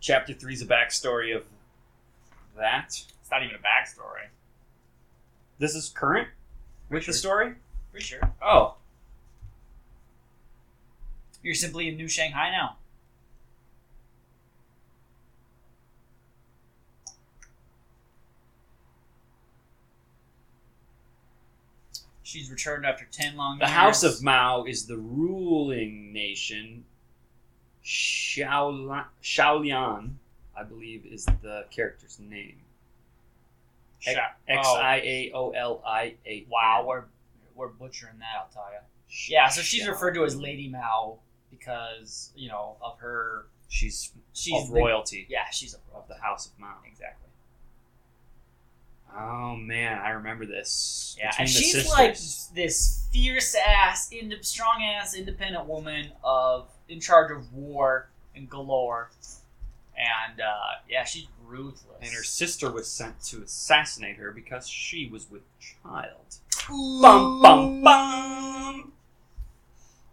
Chapter three is a backstory of that. It's not even a backstory. This is current with Sure. the story. Pretty sure. Oh, You're simply in New Shanghai now. She's returned after ten long the years. The House of Mao is the ruling nation. Shaolan, Shaolian, I believe, is the character's name. X oh, I A O L I A. Wow, we're we're butchering that. I'll tell you. Yeah, so she's referred to as Lady Mao because you know of her. She's She's of the- royalty yeah, she's a of the House of Mao. exactly. Oh man, I remember this. Yeah, Between and she's sisters. like this fierce ass, ind- strong ass, independent woman of in charge of war and galore, and uh, yeah, she's ruthless. and her sister was sent to assassinate her because she was with child. Ooh. Bum bum bum.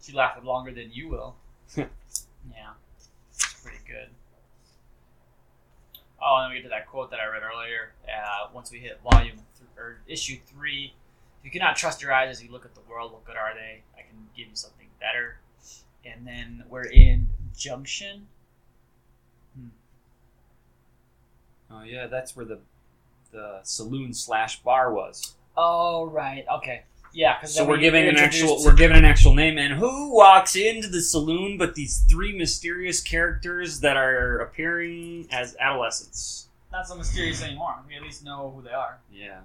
She lasted longer than you will. yeah, it's pretty good. Oh, and then we get to that quote that I read earlier. Uh, once we hit volume th- or issue three, you cannot trust your eyes as you look at the world. What good are they? I can give you something better. And then we're in Junction. Hmm. Oh yeah, that's where the the saloon slash bar was. Oh right, okay, yeah. Because So we're giving an actual we're giving an actual name, and who walks into the saloon but these three mysterious characters that are appearing as adolescents. not so mysterious anymore. We at least know who they are. Yeah,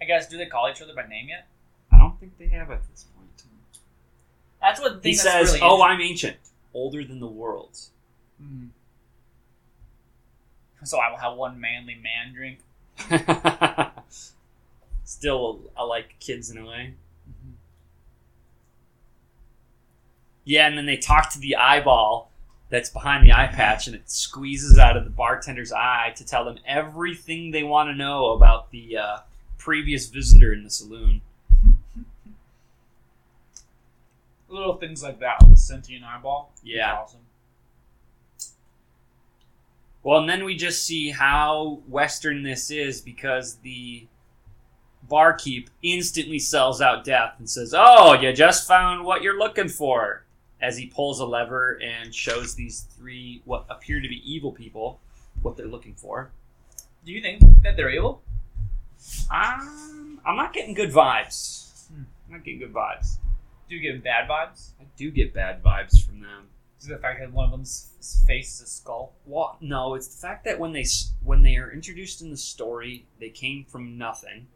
I guess. Do they call each other by name yet? I don't think they have at this point. That's what He says, really "Oh, I'm ancient, older than the world." Hmm. So I will have one manly man drink. Still, I like kids in a way. Yeah, and then they talk to the eyeball that's behind the eye patch, and it squeezes out of the bartender's eye to tell them everything they want to know about the uh, previous visitor in the saloon. Little things like that with the sentient eyeball. Yeah. awesome. Well, and then we just see how Western this is because the barkeep instantly sells out death and says, Oh, you just found what you're looking for. As he pulls a lever and shows these three, what appear to be evil people, what they're looking for. Do you think that they're evil? Um, I'm not getting good vibes. Hmm. I'm not getting good vibes. Do you get bad vibes? I do get bad vibes from them. Is it the fact that one of them's face is a skull? Well, no, it's the fact that when they when they are introduced in the story, they came from nothing.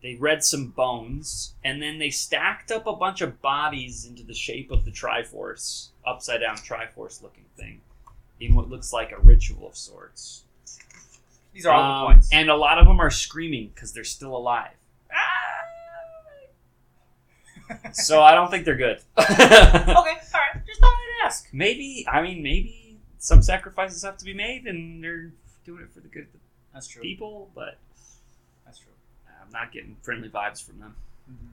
They read some bones, and then they stacked up a bunch of bodies into the shape of the Triforce, upside down Triforce looking thing, in what looks like a ritual of sorts. These are all Um, the points. and a lot of them are screaming because they're still alive. So I don't think they're good. okay, all right. Just thought I'd ask. maybe, I mean, maybe some sacrifices have to be made, and they're doing it for the good of the That's true. people, but That's true. I'm not getting friendly vibes from them. Mm-hmm.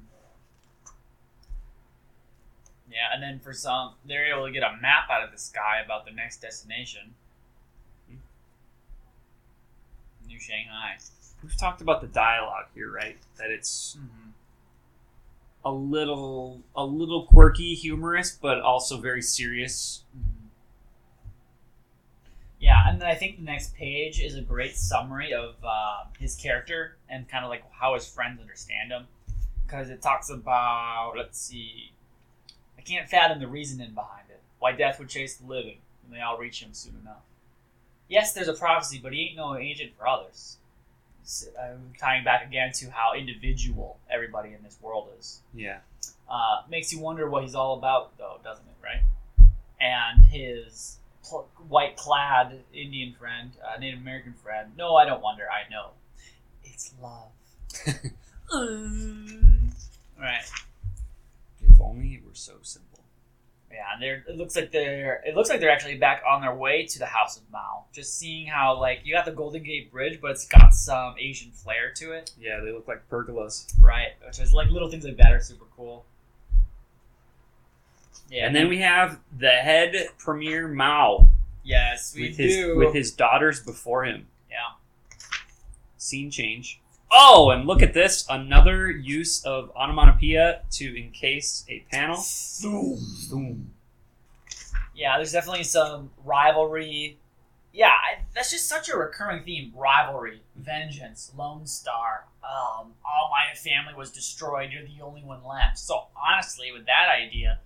Yeah, and then for some, they're able to get a map out of the sky about their next destination. Hmm. New Shanghai. We've talked about the dialogue here, right? That it's Mm-hmm. A little a little quirky, humorous, but also very serious. Yeah, and then I think the next page is a great summary of uh, his character and kind of like how his friends understand him. Because it talks about, let's see, I can't fathom the reasoning behind it. Why death would chase the living, and they all reach him soon enough. Yes, there's a prophecy, but he ain't no agent for others. S- uh, tying back again to how individual everybody in this world is. Yeah. Uh, makes you wonder what he's all about, though, doesn't it? Right? And his pl- white clad Indian friend, uh, Native American friend. No, I don't wonder. I know. It's love. right. If only it were so simple. Yeah, and they're. It looks like they're. It looks like they're actually back on their way to the House of Mao. Just seeing how like you got the Golden Gate Bridge, but it's got some Asian flair to it, Yeah, they look like pergolas. right? Which is like little things like that are super cool. Yeah, and then we have the head premier Mao yes we with his do with his daughters before him. yeah. Scene change. Oh, and look at this! Another use of onomatopoeia to encase a panel. Boom. Yeah, there's definitely some rivalry. Yeah, I, that's just such a recurring theme: rivalry, vengeance, Lone Star. Um, all my family was destroyed. You're the only one left. So honestly, with that idea,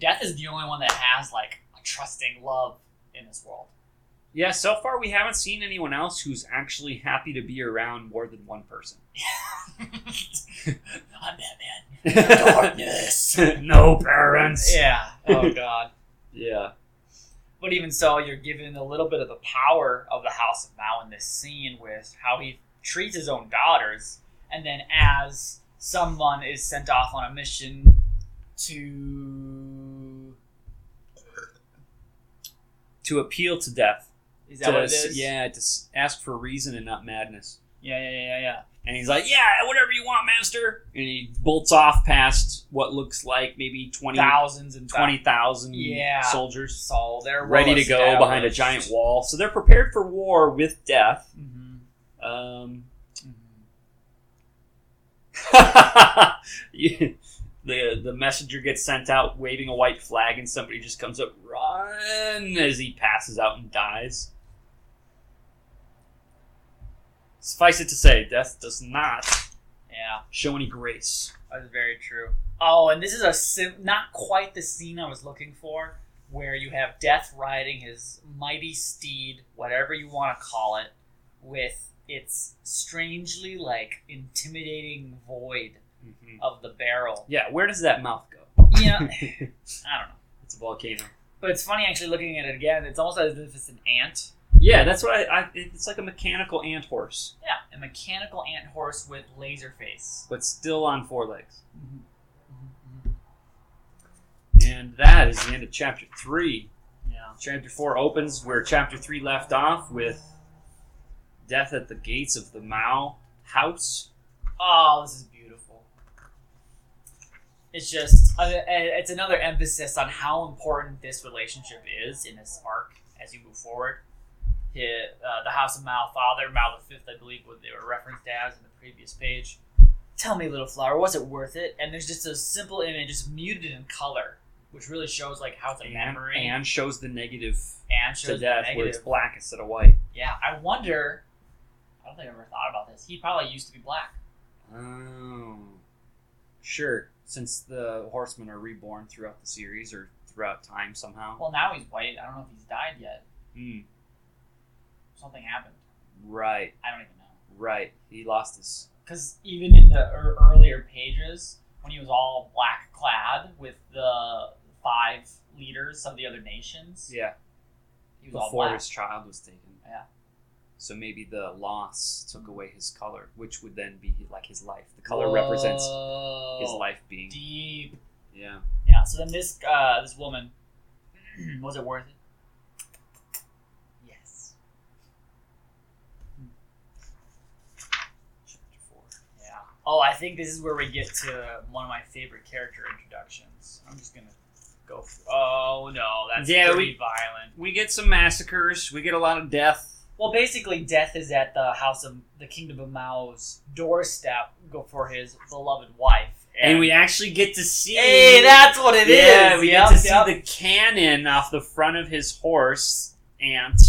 Death is the only one that has like a trusting love in this world. Yeah, so far we haven't seen anyone else who's actually happy to be around more than one person. I'm Batman. Darkness. no parents. Yeah. Oh God. Yeah. But even so, you're given a little bit of the power of the House of Mao in this scene with how he treats his own daughters, and then as someone is sent off on a mission to To appeal to death. Is that to, what it is? Yeah, to ask for reason and not madness. yeah, yeah, yeah, yeah. And he's like, "Yeah, whatever you want, master." And he bolts off past what looks like maybe 20 Thousands and 20,000 Yeah. soldiers So they're ready to go behind a giant wall. So they're prepared for war with death. hmm Um, hmm the the messenger gets sent out waving a white flag, and somebody just comes up, run as he passes out and dies. Suffice it to say, death does not Yeah. show any grace. That is very true. Oh, and this is a sim- not quite the scene I was looking for, where you have Death riding his mighty steed, whatever you want to call it, with its strangely like intimidating void mm-hmm. of the barrel. Yeah, where does that mouth go? Yeah, I don't know. it's a volcano. But it's funny actually looking at it again. It's almost as if it's an ant. Yeah, that's what I, I. It's like a mechanical ant horse, Yeah, a mechanical ant horse with laser face. but still on four legs. Mm-hmm. And that is the end of chapter three. Yeah. Chapter four opens where chapter three left off with death at the gates of the Mao house. Oh, this is beautiful. It's just, uh, it's another emphasis on how important this relationship is in this arc as you move forward. Hit, uh, the House of Mao Father, Mao the Fifth, I believe, what they were referenced as in the previous page. Tell me, little flower, was it worth it? And there's just a simple image, just muted in color, which really shows like how it's a And, memory and shows the negative and to shows the death where it's black instead of white. Yeah, I wonder. I don't think I ever thought about this. He probably used to be black. Oh. Sure. Since the horsemen are reborn throughout the series or throughout time somehow. Well, now he's white. I don't know if he's died yet. Hmm. Something happened. Right. I don't even know. Right. He lost his Because even in the er- earlier pages, when he was all black clad with the five leaders of the other nations, Yeah. he was Before his child was taken. Yeah. So maybe the loss took away his color, which would then be like his life. The color represents his life being. Deep. Yeah. Yeah. So then this uh, this woman, was it worth it? Yes. Chapter four. Yeah. Oh, I think this is where we get to one of my favorite character introductions. I'm just gonna go. For, oh no, that's Yeah, pretty we- violent. We get some massacres. We get a lot of death. Well, basically, Death is at the house of the Kingdom of Mao's doorstep go for his beloved wife, and we actually get to see. Hey, that's what it is. yeah, we Yep, get to see the cannon off the front of his horse, Ant,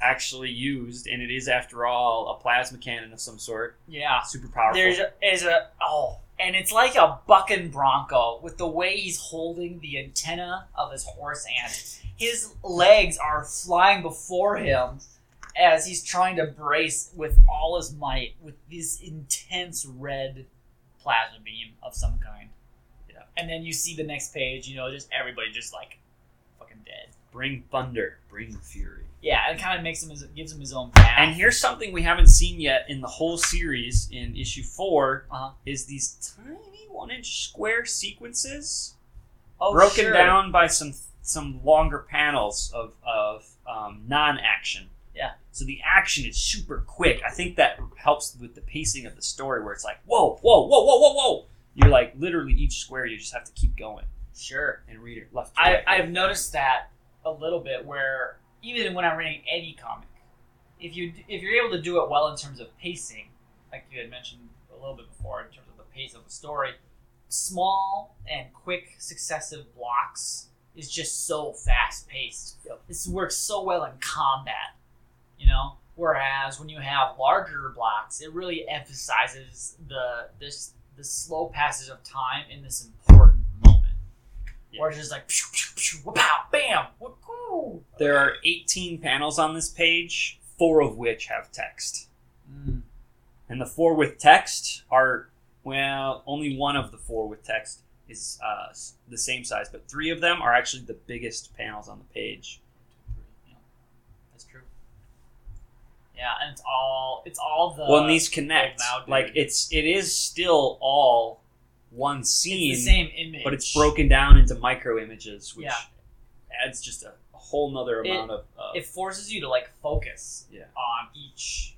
actually used, and it is, after all, a plasma cannon of some sort. Yeah. Super powerful. There's a, is a oh, and it's like a bucking bronco with the way he's holding the antenna of his horse, and his legs are flying before him as he's trying to brace with all his might with this intense red plasma beam of some kind. Yeah. And then you see the next page, you know, just everybody just like fucking dead. Bring thunder, bring fury. Yeah, it kind of makes him his, gives him his own path. And here's something we haven't seen yet in the whole series in issue 4 Uh-huh. is these tiny one inch square sequences oh, broken sure. down by some some longer panels of, of um, non-action. Yeah. So the action is super quick. I think that helps with the pacing of the story where it's like, whoa, whoa, whoa, whoa, whoa, whoa. You're like literally each square you just have to keep going Sure. and read it left to I, right. I've noticed that a little bit where even when I'm reading any comic, if you if you're able to do it well in terms of pacing, like you had mentioned a little bit before, in terms of the pace of the story, small and quick successive blocks is just so fast paced. This works so well in combat, you know. Whereas when you have larger blocks, it really emphasizes the this the slow passage of time in this important. Yeah. Or it's just like pew, pew, pew, pow, bam, woo. there are 18 panels on this page, four of which have text. Mm, And the four with text are, well, only one of the four with text is uh, the same size, but three of them are actually the biggest panels on the page. yeah, that's true. Yeah, and it's all it's all the well, and these connect. like it's it is still all one it's scene, the same image, but it's broken down into micro images, which Yeah. adds just a, a whole nother It- amount of. Uh, It forces you to like focus Yeah. on each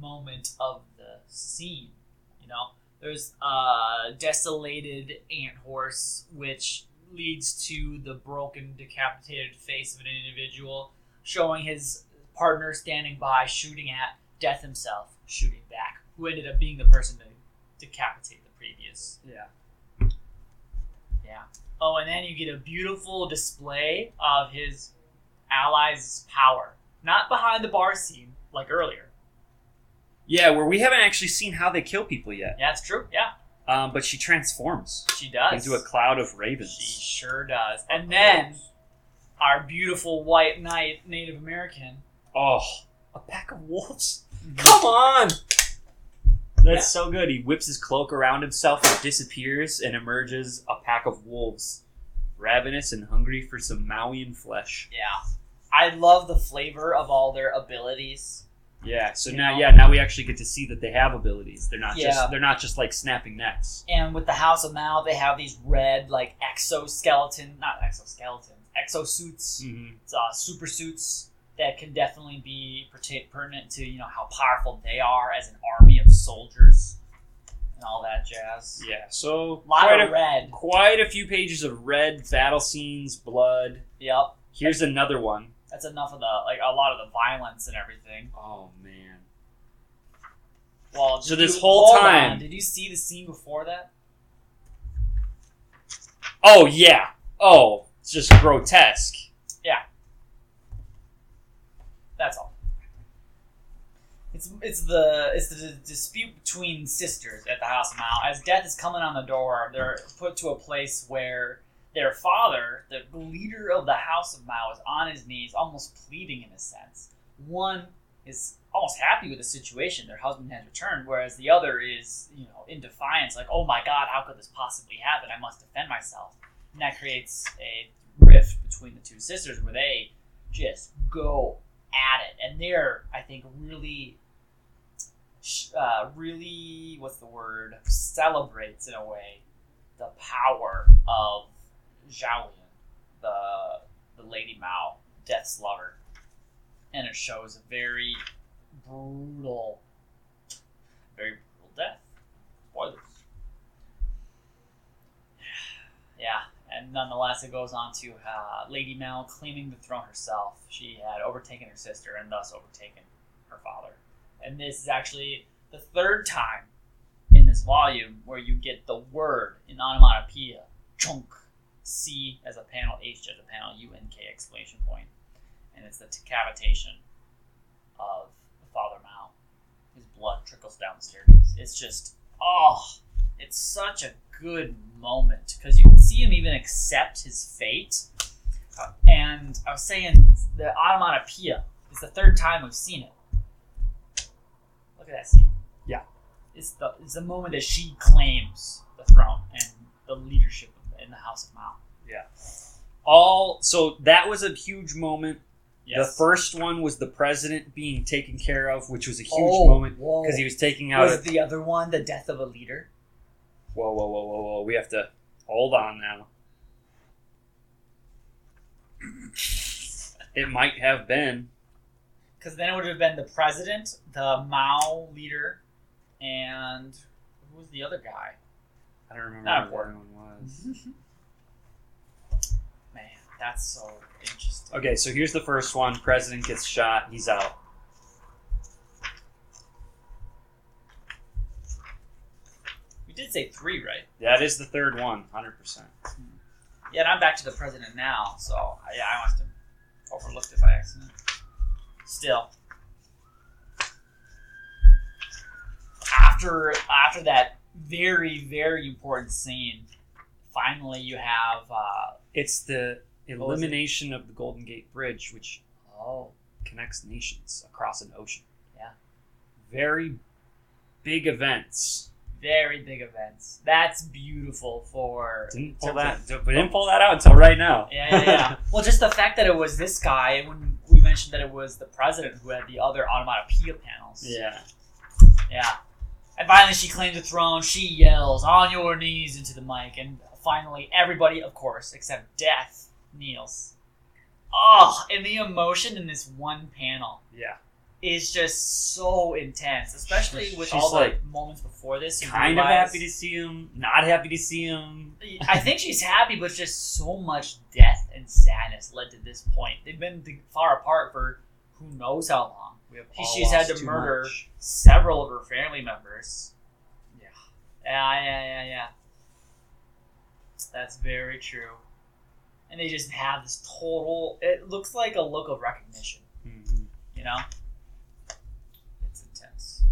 moment of the scene. You know, there's a desolated ant horse, which leads to the broken, decapitated face of an individual, showing his partner standing by, shooting at Death himself, shooting back, who ended up being the person to decapitate yeah. Yeah. Oh, and then you get a beautiful display of his allies' power. Not behind the bar scene, like earlier. Yeah, where we haven't actually seen how they kill people yet. Yeah, it's true. Yeah, Um, but she transforms she does. into a cloud of ravens. She sure does. And then our beautiful white knight, Native American. Oh, a pack of wolves? Come on! That's Yeah. so good. He whips his cloak around himself and disappears, and emerges a pack of wolves, ravenous and hungry for some Mauian flesh. Yeah. I love the flavor of all their abilities. Yeah. So You now, know? yeah, now we actually get to see that they have abilities. They're not Yeah. just they're not just like snapping necks. And with the House of Mao, they have these red, like, exoskeleton, not exoskeletons, exosuits. Mm-hmm. uh, super suits that can definitely be pertinent to you know how powerful they are as an army of soldiers and all that jazz. Yeah. So A lot quite of a, red. quite a few pages of red battle scenes, blood. Yep, Here's another one. that's enough of the like a lot of the violence and everything. Oh man. Well, So this you- whole hold time- on, did you see the scene before that? Oh yeah. Oh, it's just grotesque. That's all. It's it's the it's the dispute between sisters at the House of Mao. As death is coming on the door, they're put to a place where their father, the leader of the House of Mao, is on his knees, almost pleading in a sense. One is almost happy with the situation; their husband has returned, whereas the other is, you know, in defiance, like, "Oh my God, how could this possibly happen? I must defend myself." And that creates a rift between the two sisters, where they just go at it, and they're I think really, uh, really what's the word? Celebrates in a way the power of Xiaolian, the the Lady Mao, Death's lover, and it shows a very brutal, very brutal death. Spoilers. Yeah, and nonetheless, it goes on to uh, Lady Mao claiming the throne herself. She had overtaken her sister and thus overtaken her father. And this is actually the third time in this volume where you get the word in onomatopoeia, chunk, C as a panel, H as a panel, U N K exclamation point, and it's the decapitation of the Father Mao. His blood trickles down the staircase. It's just, oh, it's such a good moment because you can see him even accept his fate. Uh, and I was saying the onomatopoeia is the third time we've seen it. Look at that scene. Yeah. It's the it's the moment that she claims the throne and the leadership in the House of Mao. Yeah. All so that was a huge moment. Yes. The first one was the president being taken care of, which was a huge Oh, moment because he was taking out. was A, the other one the death of a leader? whoa, whoa, whoa, whoa, whoa! We have to hold on now. It might have been. Because then it would have been the president, the Mao leader, and who was the other guy? I don't remember Not important. one was. Man, that's so interesting. Okay, so here's the first one. President gets shot. He's out. We did say three, right? That is the third one, one, hundred percent. Hmm. Yeah, and I'm back to the president now, so yeah, I must have overlooked it by accident. Still, after after that very very important scene, finally you have uh, It's the was it? elimination of the Golden Gate Bridge, which oh connects nations across an ocean. Yeah. Very big events. Very big events. That's beautiful for Didn't pull that. We didn't pull that out until right now. Yeah, yeah, yeah. well, just the fact that it was this guy, when we mentioned that it was the president who had the other onomatopoeia panels. yeah. Yeah. And finally, she claims the throne. She yells, on your knees, into the mic. And finally, everybody, of course, except Death, kneels. Oh, and the emotion in this one panel Yeah. Is just so intense, especially with She's all the moments before this. Kind of happy to see him. Not happy to see him. I think she's happy, but just so much death and sadness led to this point. They've been far apart for who knows how long. We have all she's had to murder- much. Several of her family members. Yeah. Yeah, yeah, yeah, yeah. That's very true. And they just have this total. It looks like a look of recognition. Mhm. You know, it's intense.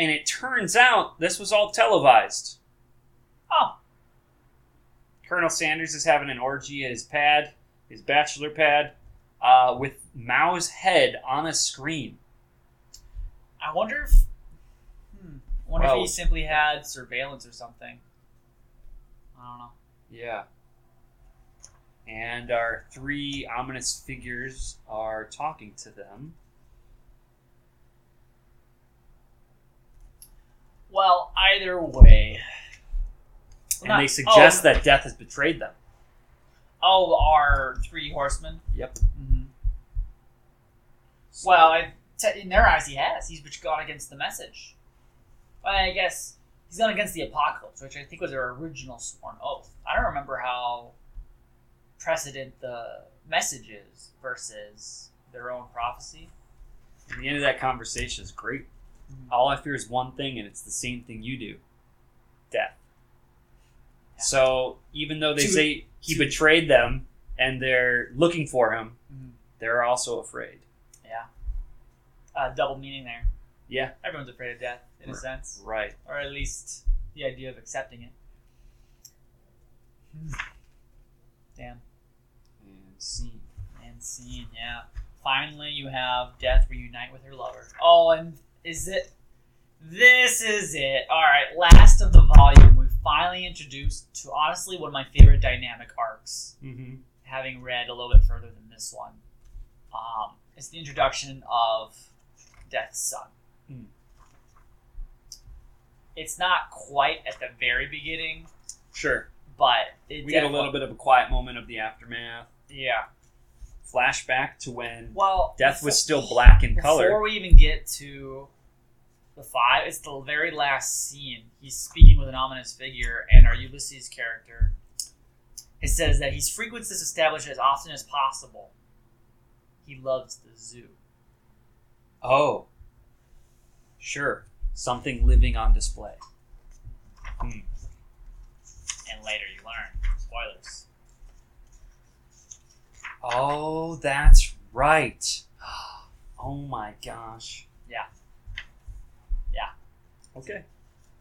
And it turns out this was all televised. Oh, Colonel Sanders is having an orgy at his pad, his bachelor pad, uh, with Mao's head on a screen. I wonder if. Hmm, I wonder Well- if he simply had surveillance or something. I don't know. Yeah. And our three ominous figures are talking to them. Well, either way. And Not- they suggest oh, that death has betrayed them. Oh, our three horsemen. Yep. Mm-hmm. Well, I, te- in their eyes, he has. He's gone against the message. Well, I guess he's gone against the apocalypse, which I think was their original sworn oath. I don't remember how precedent the message is versus their own prophecy. And the end of that conversation is great. Mhm. All I fear is one thing, and it's the same thing you do death. Yeah. So even though they To- say he to- betrayed them and they're looking for him, Mhm. they're also afraid. Yeah. Uh, double meaning there. Yeah. Everyone's afraid of death, in a sense. Right. Or at least the idea of accepting it. Hmm. Damn. And scene. And scene, yeah. Finally, you have Death reunite with her lover. Oh, and is it? This is it. All right, last of the volume. We finally introduced to honestly one of my favorite dynamic arcs. Mm-hmm. Having read a little bit further than this one, um, it's the introduction of Death's son. Hmm. It's not quite at the very beginning, Sure. but it We get a little bit of a quiet moment of the aftermath. yeah. Flashback to when Well, death was still black in color. Before we even get to the five, it's the very last scene. He's speaking with an ominous figure, and our Ulysses character. It says that he frequents this establishment as often as possible. He loves the zoo. Oh. Sure. Something living on display. Hmm. And later you learn. Spoilers. Oh, that's right. Oh my gosh. Yeah. Yeah. Okay.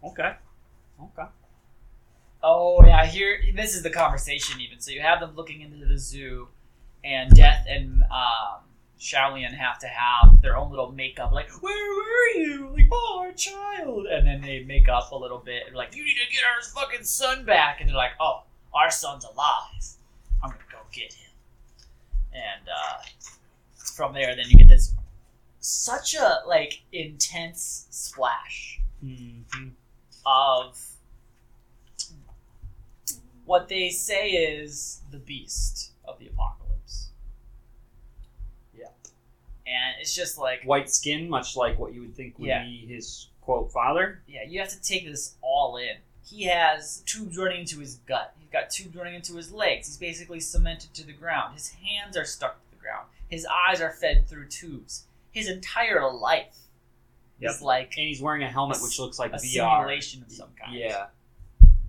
Okay. Okay. Oh yeah, here this is the conversation even. So you have them looking into the zoo, and Death and um, Xiaolian have to have their own little makeup. Like, where were you? Like, oh, our child. And then they make up a little bit. And like, you need to get our fucking son back. And they're like, oh, our son's alive. I'm gonna go get him. And uh, from there, then you get this such a like intense splash Mm-hmm. of what they say is the beast of the apocalypse. Yeah. And it's just like, White skin, much like what you would think would Yeah. be his quote father. yeah, you have to take this all in. He has tubes running into his gut. He's got tubes running into his legs. He's basically cemented to the ground. His hands are stuck to the ground. His eyes are fed through tubes. His entire life Yep. is like And he's wearing a helmet A which looks like a VR. simulation of some kind. Yeah.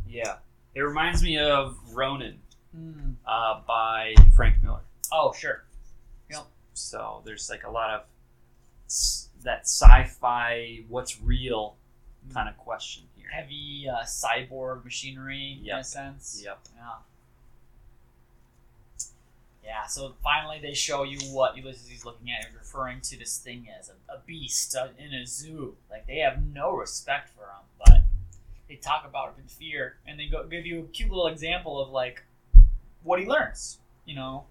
Yeah. It reminds me of Ronin Hmm. uh, by Frank Miller. Oh, sure. Yep. So there's like a lot of that sci-fi, what's real kind of question. Heavy uh, cyborg machinery in a sense. Yep. Yeah. Yeah, so finally they show you what Ulysses is looking at. He's referring to this thing as a, a beast uh, in a zoo. Like, they have no respect for him, but they talk about him in fear, and they go give you a cute little example of, like, what he learns, you know?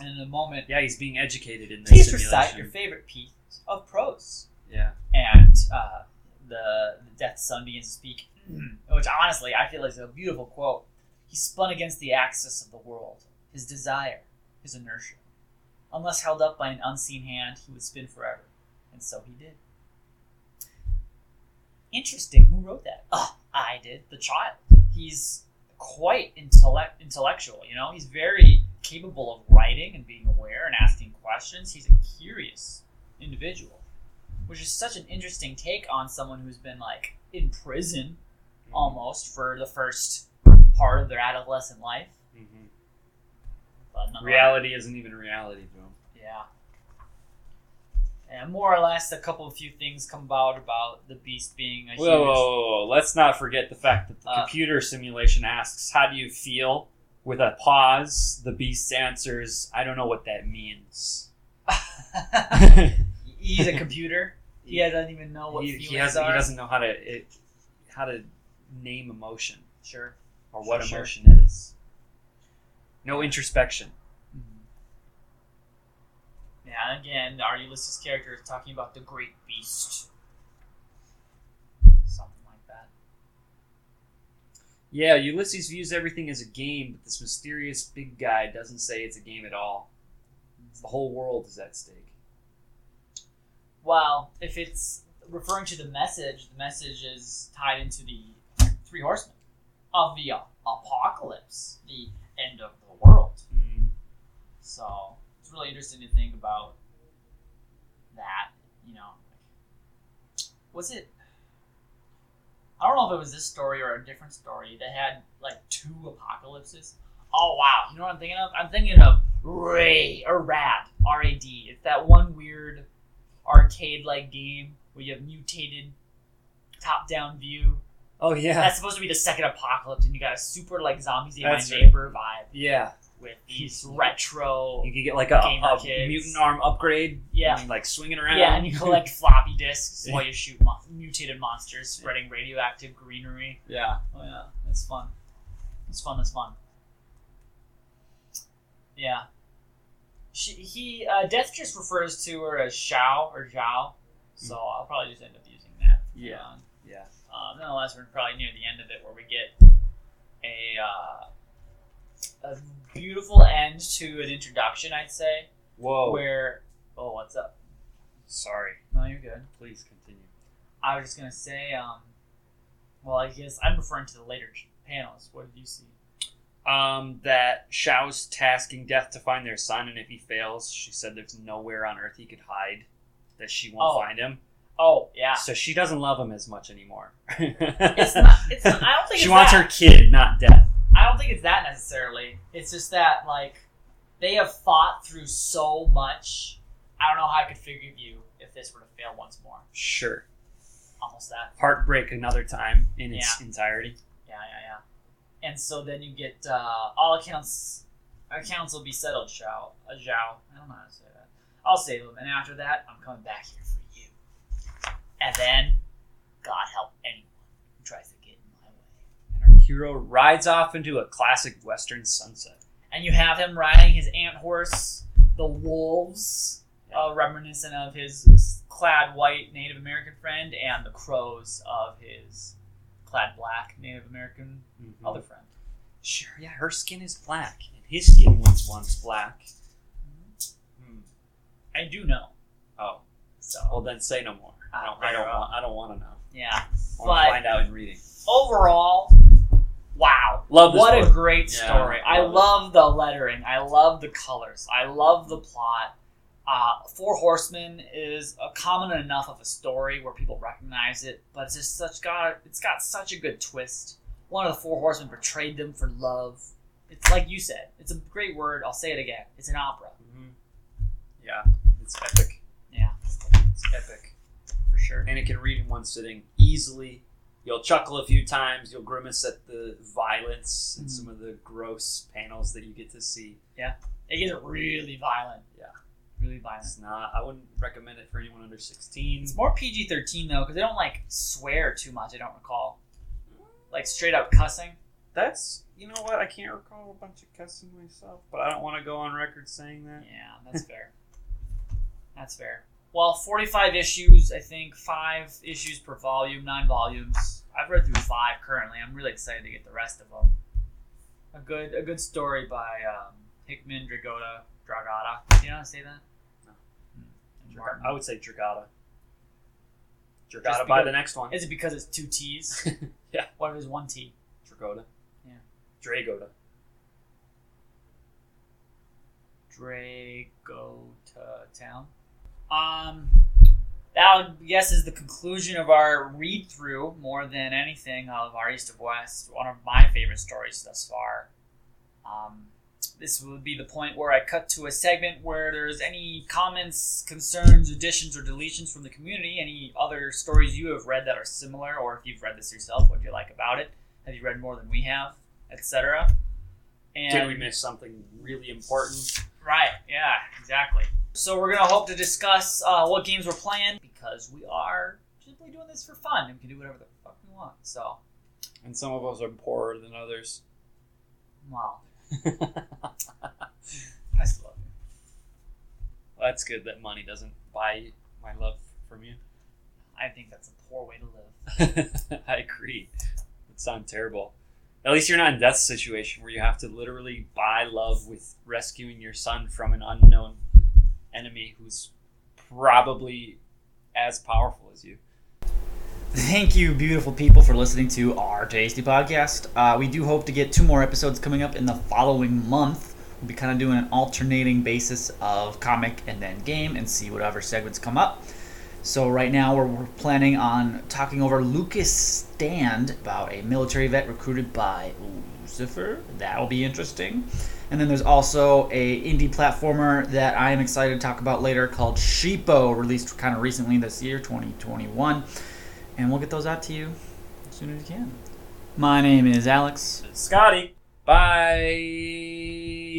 And in a moment, Yeah, he's being educated in this please simulation. recite your favorite piece of prose yeah. and uh, the, the death son begins to speak, which honestly I feel is a beautiful quote. He spun against the axis of the world, his desire, his inertia. Unless held up by an unseen hand, he would spin forever, and so he did. Interesting. Who wrote that? Oh, I did. The child. He's quite intellect intellectual. You know, he's very capable of writing and being aware and asking questions. He's a curious individual which is such an interesting take on someone who's been like in prison almost for the first part of their adolescent life. Mhm. But Reality isn't even reality to him. yeah. And more or less, a couple of few things come about about the beast being a Whoa, huge. whoa, whoa, whoa. let's not forget the fact that the Uh, computer simulation asks, "How do you feel?" With a pause, the beast answers, "I don't know what that means." He's a computer. He doesn't even know what he, feelings he has are. he doesn't know how to it, how to name emotion Sure. or what Sure, sure. emotion is. No introspection. Mm-hmm. Yeah, again, our Ulysses character is talking about the great beast. Something like that. Yeah, Ulysses views everything as a game, but this mysterious big guy doesn't say it's a game at all. The whole world is at stake. Well, if it's referring to the message, the message is tied into the three horsemen of the uh, apocalypse, the end of the world. So it's really interesting to think about that. You know, was it? I don't know if it was this story or a different story that had like two apocalypses. Oh wow! You know what I'm thinking of? I'm thinking of Ray or Rad R A D. It's that one weird arcade-like game where you have mutated top-down view. Oh yeah, That's supposed to be the second apocalypse, and you got a super like zombies ate my right. neighbor vibe yeah. with these retro. You could get like a, a mutant arm upgrade. Yeah. and, like swinging around. Yeah, and you collect floppy disks while you shoot mon- mutated monsters, spreading radioactive greenery. yeah. Oh yeah, that's fun. It's fun. It's fun. Yeah. She, he uh, Death just refers to her as Xiao or Zhao, so I'll probably just end up using that. Yeah. on. Yeah. Um, nonetheless, we're probably near the end of it where we get a uh, a beautiful end to an introduction. I'd say Whoa. where oh what's up? Sorry. No, you're good. Please continue. I was just gonna say, um, well, I guess I'm referring to the later panels. What did you see? Um, that Shao's tasking Death to find their son, and if he fails, she said there's nowhere on Earth he could hide that she won't Oh. find him. Oh yeah. So she doesn't love him as much anymore. It's not. It's not, I don't think she it's wants that. her kid, not death. I don't think it's that necessarily. It's just that like they have fought through so much. I don't know how I could forgive you if this were to fail once more. Sure. Almost that. Heartbreak another time in its entirety. Yeah, yeah, yeah. And so then you get uh, all accounts accounts will be settled, Zhao. Uh, Zhao. I don't know how to say that. I'll save them, and after that, I'm coming back here for you. And then, God help anyone who tries to get in my way. And our hero rides off into a classic western sunset. And you have him riding his ant horse, the wolves, uh, reminiscent of his clad white Native American friend, and the crows of his clad black Native American Mhm. other friend. Sure, yeah, her skin is black, and his skin was once black. Hmm. I do know. Oh, So well then say no more. I don't. I don't want. I don't want to know. yeah. I want to find out in reading. Overall, wow. Love this What a great Yeah, story. I love it. love the lettering. I love the colors. I love the plot. Uh, Four Horsemen is a common enough of a story where people recognize it, but it's just such got it's got such a good twist. One of the Four Horsemen betrayed them for love. It's like you said. It's a great word. I'll say it again. It's an opera. Mhm. Yeah, it's epic. Yeah, It's epic, for sure. and it can read in one sitting easily. You'll chuckle a few times. You'll grimace at the violence and Mhm. some of the gross panels that you get to see. Yeah, it gets really violent. Really violent. It's not. I wouldn't recommend it for anyone under sixteen. It's more PG thirteen though, because they don't like swear too much. I don't recall, like straight out cussing. That's you know what I can't recall a bunch of cussing myself, but I don't want to go on record saying that. Yeah, that's fair. That's fair. Well, forty five issues. I think five issues per volume, nine volumes. I've read through five currently. I'm really excited to get the rest of them. A good, a good story by um, Hickman Dragota Dragata. Do you know how to say that? No. Draga- Martin. I would say Dragata. Just Dragata by the next one. Is it because it's two T's? yeah, What if it's one T? Dragota. Yeah. Dragota. Dragota Town. Um, that would, guess is the conclusion of our read through more than anything of our East of West. One of my favorite stories thus far. Um, this would be the point where I cut to a segment where there's any comments, concerns, additions, or deletions from the community. Any other stories you have read that are similar, or if you've read this yourself, what do you like about it? Have you read more than we have, etc. And Did we miss something really important? Right. Yeah. Exactly. So we're gonna hope to discuss uh, what games we're playing because we are simply doing this for fun and we can do whatever the fuck we want. So, And some of us are poorer than others. well, I still love you. Well, that's good that money doesn't buy my love from you. I think that's a poor way to live. I agree. It sounds terrible. At least you're not in death situation where you have to literally buy love with rescuing your son from an unknown enemy who's probably as powerful as you. Thank you, beautiful people, for listening to our Tasty podcast. Uh, we do hope to get two more episodes coming up in the following month. We'll be kind of doing an alternating basis of comic and then game and see whatever segments come up. So right now we're, we're planning on talking over Lucas Stand about a military vet recruited by Lucifer. That'll be interesting. And then there's also a indie platformer that I am excited to talk about later called Sheepo, released kind of recently this year, 2021 and we'll get those out to you as soon as we can. My name is Alex. Scotty. Bye.